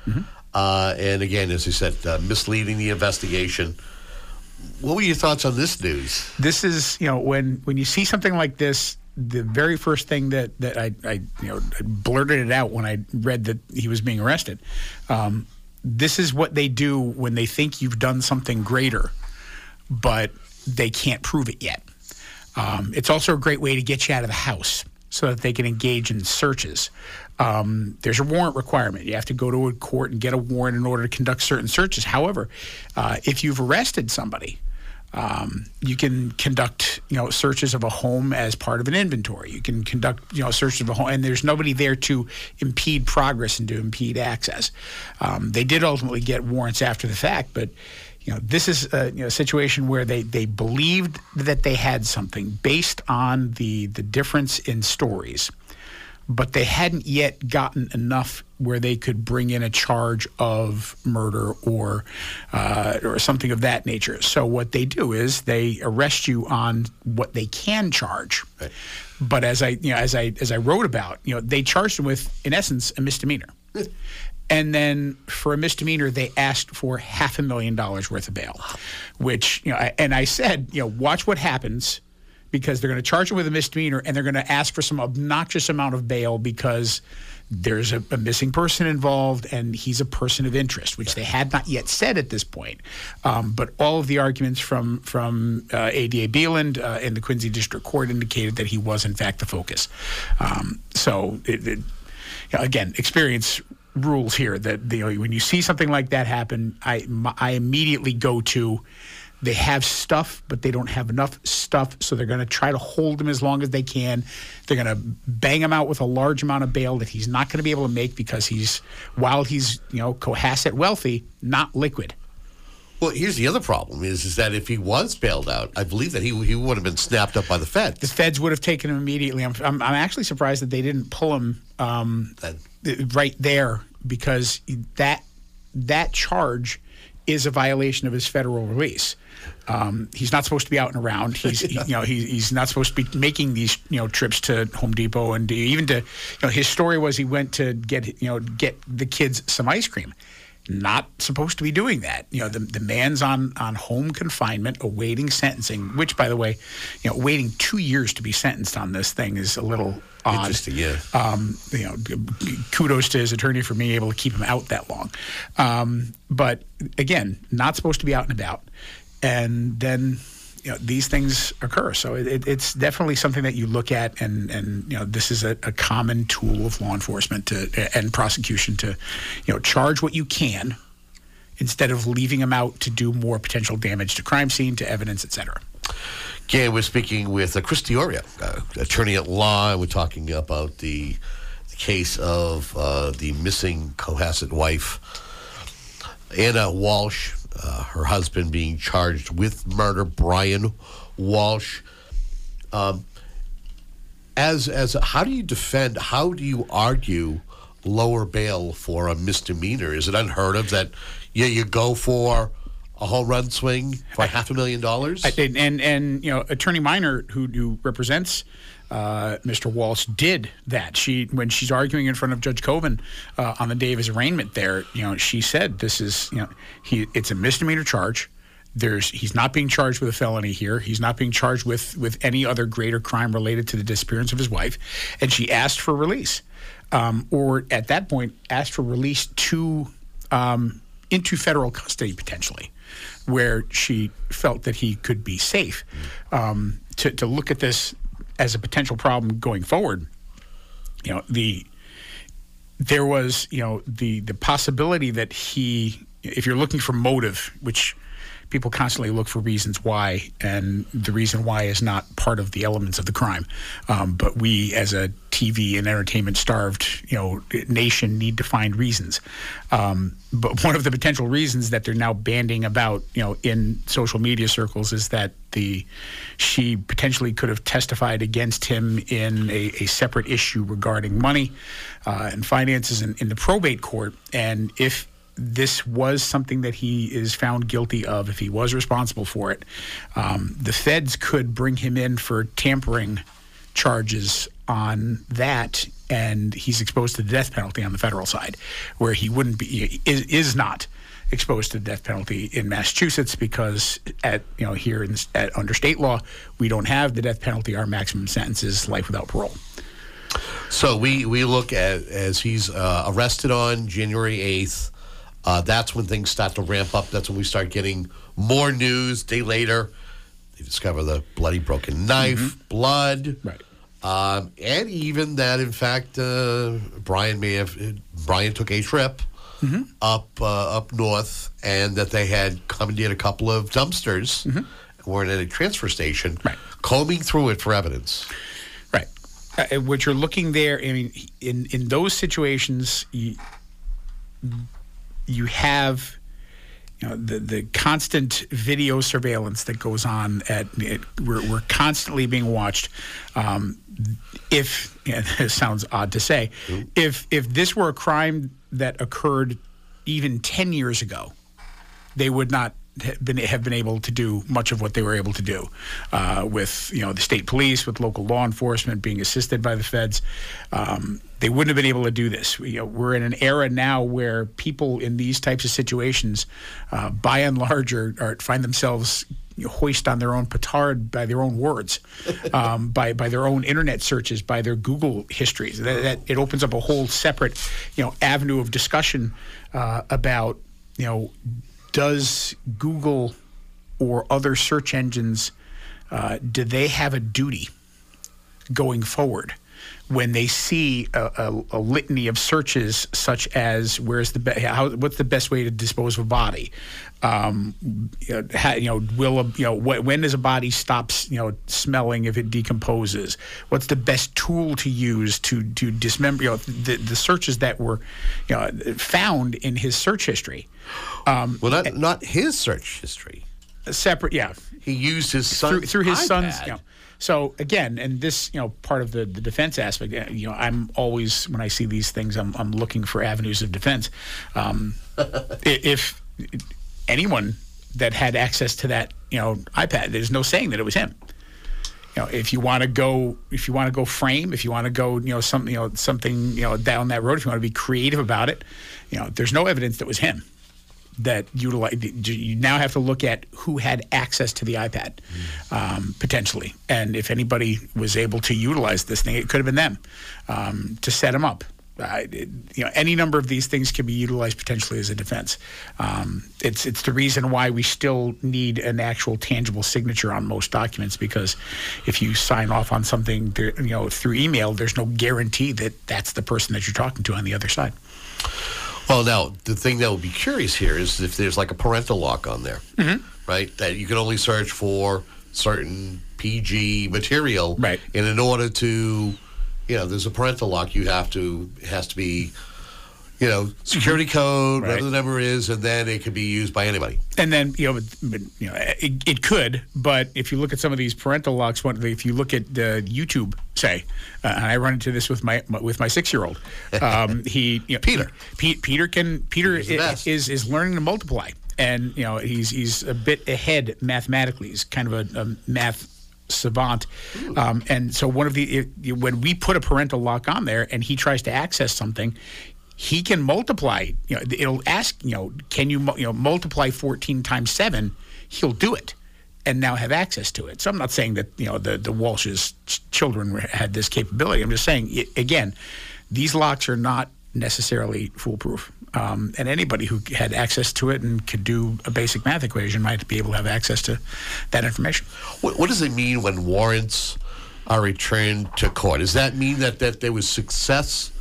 uh, and again, as you said, uh, misleading the investigation. What were your thoughts on this news? This is you know when when you see something like this. The very first thing that, that I, I you know blurted it out when I read that he was being arrested. Um, this is what they do when they think you've done something greater, but they can't prove it yet. Um, it's also a great way to get you out of the house so that they can engage in searches. Um, there's a warrant requirement. You have to go to a court and get a warrant in order to conduct certain searches. However, uh, if you've arrested somebody, um, you can conduct, you know, searches of a home as part of an inventory. You can conduct, you know, searches of a home, and there's nobody there to impede progress and to impede access. Um, they did ultimately get warrants after the fact, but you know, this is a, you know, situation where they, they believed that they had something based on the the difference in stories, but they hadn't yet gotten enough where they could bring in a charge of murder or uh, or something of that nature. So what they do is they arrest you on what they can charge. But as I you know as I as I wrote about, you know, they charged them with in essence a misdemeanor. And then for a misdemeanor, they asked for half a million dollars worth of bail, which, you know, I, and I said, you know, watch what happens because they're going to charge him with a misdemeanor and they're going to ask for some obnoxious amount of bail because there's a, a missing person involved and he's a person of interest, which they had not yet said at this point. Um, but all of the arguments from from uh, ADA Beland uh, in the Quincy District Court indicated that he was in fact the focus. Um, so it, it, again, experience rules here that you know, when you see something like that happen, I my- I immediately go to they have stuff, but they don't have enough stuff, so they're going to try to hold him as long as they can. They're going to bang him out with a large amount of bail that he's not going to be able to make because he's while he's you know cohasset wealthy, not liquid. Well, here's the other problem: is is that if he was bailed out, I believe that he he would have been snapped up by the feds. The feds would have taken him immediately. I'm, I'm, I'm actually surprised that they didn't pull him um, right there because that that charge is a violation of his federal release. Um, he's not supposed to be out and around. He's he- you know he, he's not supposed to be making these you know trips to Home Depot and even to you know his story was he went to get you know get the kids some ice cream. Not supposed to be doing that. You know the, the man's on on home confinement awaiting sentencing. Which by the way, you know waiting two years to be sentenced on this thing is a little odd. Interesting, yeah. Um, you know, kudos to his attorney for being able to keep him out that long. Um, but again, not supposed to be out and about. And then, you know, these things occur. So it, it, it's definitely something that you look at, and and you know, this is a, a common tool of law enforcement to and prosecution to, you know, charge what you can instead of leaving them out to do more potential damage to crime scene, to evidence, et cetera. Again, we're speaking with uh, Chris Diorio, uh, attorney at law, and we're talking about the, the case of uh, the missing Cohasset wife, Ana Walsh, uh, her husband being charged with murder, Brian Walsh. Um, as as how do you defend? How do you argue lower bail for a misdemeanor? Is it unheard of that? Yeah, you go for a home run swing for half a million dollars. I- And, and and you know, Attorney Miner, who who represents uh, Mr. Walsh, did that. She when she's arguing in front of Judge Coven uh, on the day of his arraignment, there, you know, she said this is you know he it's a misdemeanor charge. There's he's not being charged with a felony here. He's not being charged with with any other greater crime related to the disappearance of his wife, and she asked for release, um, or at that point asked for release to um, into federal custody potentially, where she felt that he could be safe. Um, to to look at this as a potential problem going forward, you know the there was you know the the possibility that he if you're looking for motive which people constantly look for reasons why and the reason why is not part of the elements of the crime um, but we as a tv and entertainment starved you know nation need to find reasons um, but one of the potential reasons that they're now banding about you know in social media circles is that the she potentially could have testified against him in a, a separate issue regarding money uh, and finances in, in the probate court. And if this was something that he is found guilty of, if he was responsible for it, um, the feds could bring him in for tampering charges on that, and he's exposed to the death penalty on the federal side, where he wouldn't be is, is not exposed to the death penalty in Massachusetts because at you know here in at, under state law we don't have the death penalty. Our maximum sentence is life without parole. So we we look at as he's uh, arrested on January eighth. Uh, that's when things start to ramp up. That's when we start getting more news. Day later, they discover the bloody broken knife, blood, right, um, and even that in fact uh, Brian may have Brian took a trip up uh, up north, and that they had commandeered a couple of dumpsters and were at a transfer station, combing through it for evidence. Right. Uh, what you're looking there, I mean, in in those situations, you, you have you know the the constant video surveillance that goes on at it, we're, we're constantly being watched. Um, if yeah, this sounds odd to say if if this were a crime that occurred even 10 years ago they would not been have been able to do much of what they were able to do uh, with you know the state police, with local law enforcement being assisted by the feds. Um, they wouldn't have been able to do this. We, you know, we're in an era now where people in these types of situations, uh, by and large, are, are find themselves hoist on their own petard by their own words, um, by by their own internet searches, by their Google histories. That, that it opens up a whole separate, you know, avenue of discussion uh, about you know does Google or other search engines uh, do they have a duty going forward? When they see a, a, a litany of searches such as where's the be- how, what's the best way to dispose of a body um, you, know, you know will a, you know wh- when does a body stop you know smelling if it decomposes? What's the best tool to use to to dismember you know the, the searches that were you know found in his search history? Um, well not not his search history. Separate yeah. He used his through, through his son's you know, so again and this you know part of the, the defense aspect uh, you know i'm always when i see these things i'm, I'm looking for avenues of defense. Um, if anyone that had access to that, you know, iPad. There's no saying that it was him. You know, if you want to go, if you want to go frame, if you want to go, you know, something, you know, something, you know, down that road, if you want to be creative about it, you know, there's no evidence that was him that utilize. You now have to look at who had access to the iPad um, potentially, and if anybody was able to utilize this thing, it could have been them um, to set them up. It- you know, any number of these things can be utilized potentially as a defense. Um, it's it's the reason why we still need an actual tangible signature on most documents because if you sign off on something, you know, through email, there's no guarantee that that's the person that you're talking to on the other side. Well, now the thing that would be curious here is if there's like a parental lock on there, right? That you can only search for certain PG material, right? And in order to, you know, there's a parental lock. You have to it has to be, you know, security code, whatever the number is, and then it can be used by anybody. And then you know, but, but, you know, it, it could. But if you look at some of these parental locks, one, if you look at uh, YouTube, say, uh, and I run into this with my, with my six year old, um, he you know, Peter, Pete, Peter can Peter i- is is learning to multiply, and you know he's he's a bit ahead mathematically. He's kind of a, a math savant. Um, and so one of the it, when we put a parental lock on there and he tries to access something, he can multiply. You know, it'll ask you know, can you you know multiply fourteen times seven? He'll do it. And now have access to it. So I'm not saying that you know the the Walsh's ch- children had this capability. I'm just saying i again, these locks are not necessarily foolproof. Um, and anybody who had access to it and could do a basic math equation might be able to have access to that information. What, what does it mean when warrants are returned to court? Does that mean that, that there was success,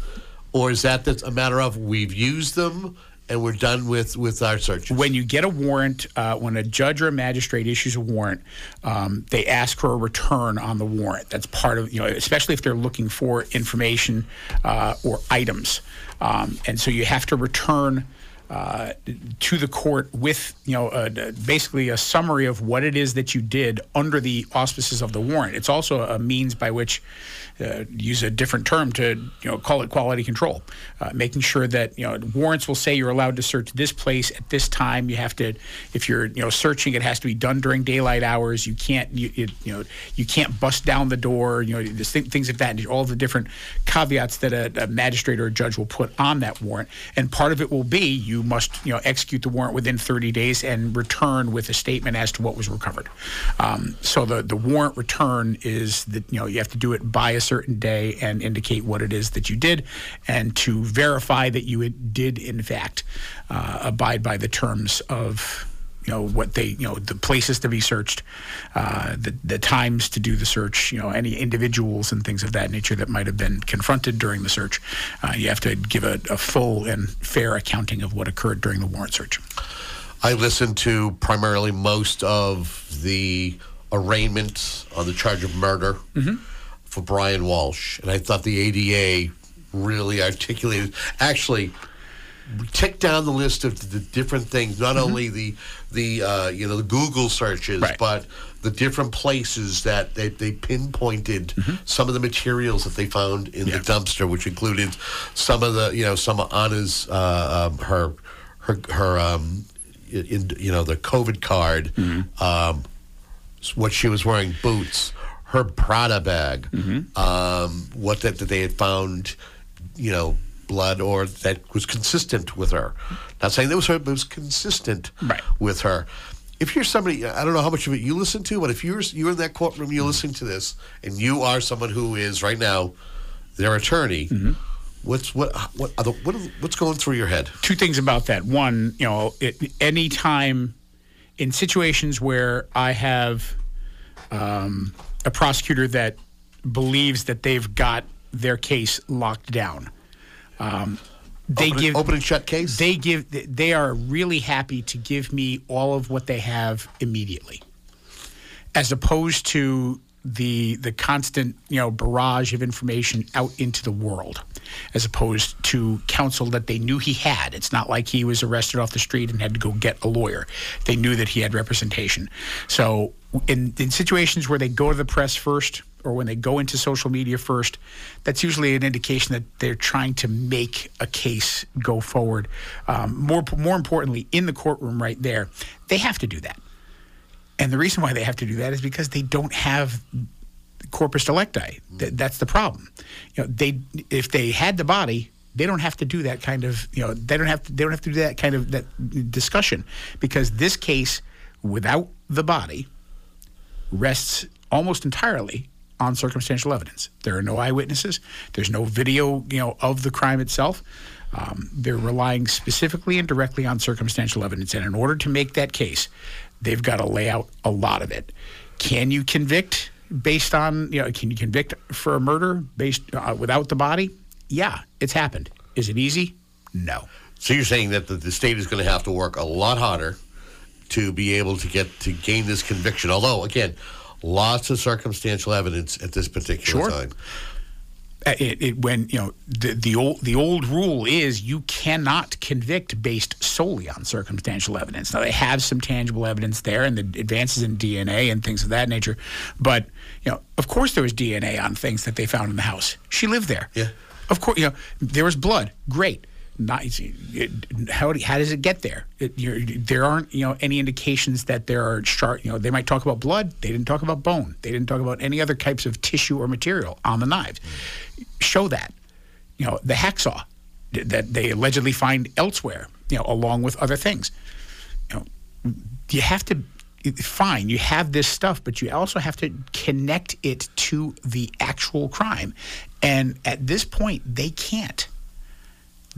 or is that a matter of we've used them and we're done with, with our searches? When you get a warrant, uh, when a judge or a magistrate issues a warrant, um, they ask for a return on the warrant. That's part of, you know, especially if they're looking for information uh, or items. Um, and so you have to return uh, to the court with, you know, basically a summary of what it is that you did under the auspices of the warrant. It's also a means by which, uh, use a different term to, you know, call it quality control, uh, making sure that, you know, warrants will say you're allowed to search this place at this time. You have to, if you're, you know, searching, it has to be done during daylight hours. You can't, you, you, know, you can't bust down the door. You know, thing, things like that. All the different caveats that a, a magistrate or a judge will put on that warrant. And part of it will be you must, you know, execute the warrant within 30 days and return with a statement as to what was recovered. Um, so the the warrant return is that you know you have to do it by a certain day and indicate what it is that you did, and to verify that you did in fact uh, abide by the terms of you know what they you know the places to be searched uh, the the times to do the search you know any individuals and things of that nature that might have been confronted during the search. Uh, you have to give a, a full and fair accounting of what occurred during the warrant search. I listened to primarily most of the arraignment on the charge of murder for Brian Walsh, and I thought the ADA really articulated, actually ticked down the list of the different things, not only the the uh, you know the Google searches, but the different places that they, they pinpointed some of the materials that they found in the dumpster, which included some of the you know some of Ana's uh, um, her her her um, in, you know the COVID card, um, what she was wearing, boots, her Prada bag, um, what that, that they had found, you know, blood or that was consistent with her. Not saying that was her, but it was consistent with her. If you're somebody, I don't know how much of it you listen to, but if you're you're in that courtroom, you're listening to this, and you are someone who is right now their attorney. What's what what are the, what are, what's going through your head? two things about that. One, you know, it, any time in situations where I have um, a prosecutor that believes that they've got their case locked down, um, they Open- give open and shut case. They give. They are really happy to give me all of what they have immediately, as opposed to the the constant you know barrage of information out into the world as opposed to counsel that they knew he had it's not like he was arrested off the street and had to go get a lawyer they knew that he had representation so in in situations where they go to the press first or when they go into social media first, that's usually an indication that they're trying to make a case go forward. Um, more more importantly, in the courtroom right there, they have to do that. And the reason why they have to do that is because they don't have corpus delicti. Th- that's the problem. You know, they if they had the body, they don't have to do that kind of you know they don't have to they don't have to do that kind of that discussion because this case without the body rests almost entirely on circumstantial evidence. There are no eyewitnesses. There's no video, you know, of the crime itself. Um, they're relying specifically and directly on circumstantial evidence, and in order to make that case, they've got to lay out a lot of it. Can you convict based on, you know, can you convict for a murder based uh, without the body? Yeah, it's happened. Is it easy? No. So you're saying that the, the state is going to have to work a lot harder to be able to get to gain this conviction. Although, again, lots of circumstantial evidence at this particular Sure. time. Uh, It, it, when you know the, the old the old rule is you cannot convict based solely on circumstantial evidence. Now they have some tangible evidence there, and the advances in DNA and things of that nature. But you know, of course, there was DNA on things that they found in the house. She lived there. Yeah. Of course, you know there was blood. Great. Not it, how how does it get there? It, there aren't you know any indications that there are sharp. You know they might talk about blood. They didn't talk about bone. They didn't talk about any other types of tissue or material on the knives. Show that. You know the hacksaw that they allegedly find elsewhere. You know along with other things. You know you have to fine you have this stuff but you also have to connect it to the actual crime and at this point they can't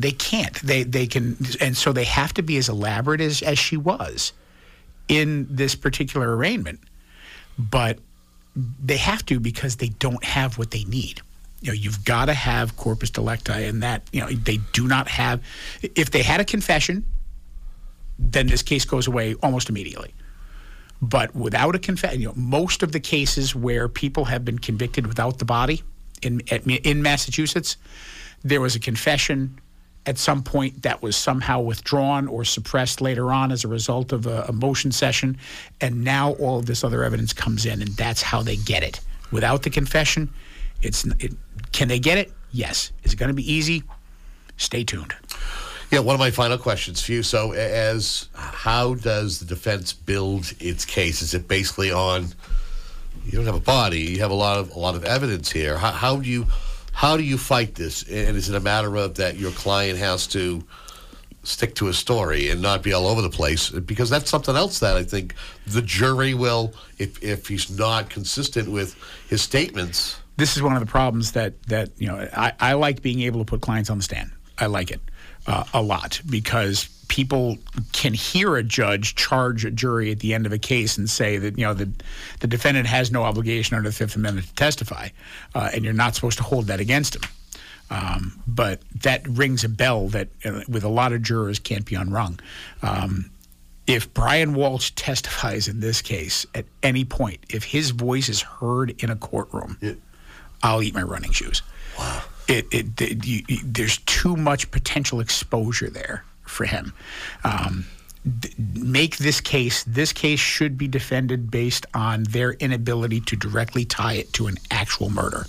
they can't. They they can and so they have to be as elaborate as as she was in this particular arraignment. But they have to because they don't have what they need. You know you've got to have corpus delicti and that you know they do not have if they had a confession then this case goes away almost immediately. But without a confession, you know, most of the cases where people have been convicted without the body in at, in Massachusetts, there was a confession at some point that was somehow withdrawn or suppressed later on as a result of a, a motion session, and now all of this other evidence comes in, and that's how they get it. Without the confession, it's it, can they get it? Yes. Is it going to be easy? Stay tuned. Yeah, one of my final questions for you. So, as how does the defense build its case? Is it basically on you don't have a body, you have a lot of a lot of evidence here. How, how do you how do you fight this? And is it a matter of that your client has to stick to a story and not be all over the place? Because that's something else that I think the jury will, if if he's not consistent with his statements. this is one of the problems that that you know I, I like being able to put clients on the stand. I like it uh, a lot because people can hear a judge charge a jury at the end of a case and say that you know the the defendant has no obligation under the Fifth Amendment to testify, uh, and you're not supposed to hold that against him. Um, but that rings a bell that uh, with a lot of jurors can't be unrung. Um, if Brian Walsh testifies in this case at any point, if his voice is heard in a courtroom, I'll eat my running shoes. Wow. It, it, it- you, you- there's too much potential exposure there for him. Um, d- make this case. This case should be defended based on their inability to directly tie it to an actual murder.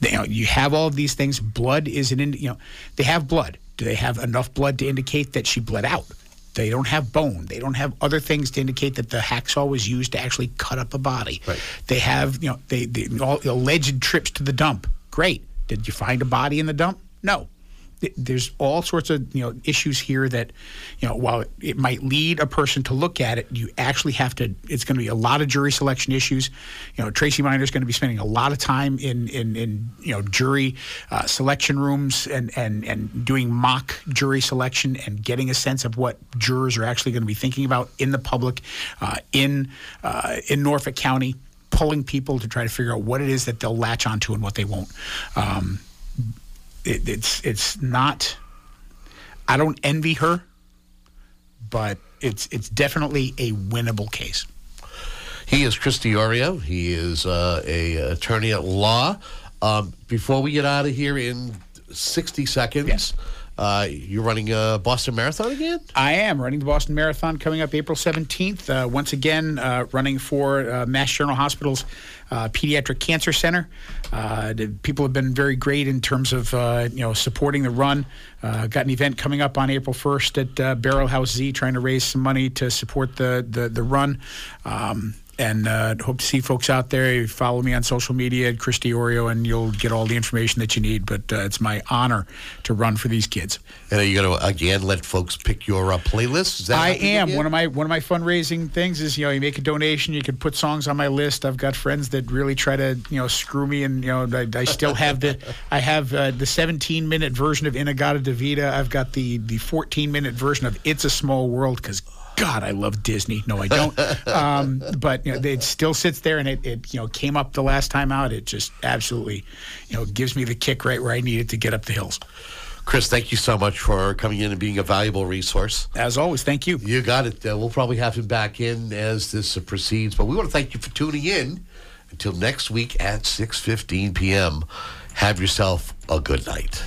You know, you have all of these things. Blood is an, indi- you know, they have blood. Do they have enough blood to indicate that she bled out? They don't have bone. They don't have other things to indicate that the hacksaw was used to actually cut up a body. They have, you know, they, they all alleged trips to the dump. Great. Did you find a body in the dump? No. Th- There's all sorts of you know issues here that, you know, while it might lead a person to look at it, you actually have to. It's going to be a lot of jury selection issues. You know, Tracy Miner is going to be spending a lot of time in in, in you know jury uh, selection rooms and and and doing mock jury selection and getting a sense of what jurors are actually going to be thinking about in the public, uh, in uh, in Norfolk County, pulling people to try to figure out what it is that they'll latch onto and what they won't. Um, it, it's it's not. I don't envy her, but it's it's definitely a winnable case. He is Chris Diorio. He is uh, a attorney at law. Um, before we get out of here in 60 seconds. Uh, you're running a Boston Marathon again? I am running the Boston Marathon coming up April 17th. Uh, once again, uh, running for uh, Mass General Hospital's uh, Pediatric Cancer Center. Uh, people have been very great in terms of uh, you know supporting the run. Uh, got an event coming up on April 1st at uh, Barrel House Z, trying to raise some money to support the the, the run. Um, and uh, hope to see folks out there. Follow me on social media at Chris Diorio, and you'll get all the information that you need. But uh, it's my honor to run for these kids. And are you going to again let folks pick your uh, playlist? Is that I am again? one of my one of my fundraising things is you know you make a donation, you can put songs on my list. I've got friends that really try to you know screw me, and you know I, I still have the I have uh, the 17 minute version of In-A-Gadda-Da-Vida. I've got the the 14 minute version of It's a Small World because. God, I love Disney. No, I don't. um, but you know, it still sits there, and it, it you know came up the last time out. It just absolutely, you know, gives me the kick right where I need it to get up the hills. Chris, thank you so much for coming in and being a valuable resource. As always, thank you. You got it. Uh, we'll probably have him back in as this uh, proceeds, but we want to thank you for tuning in. Until next week at 6:15 p.m. Have yourself a good night.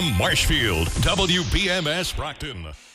FM Marshfield, WBMS Brockton.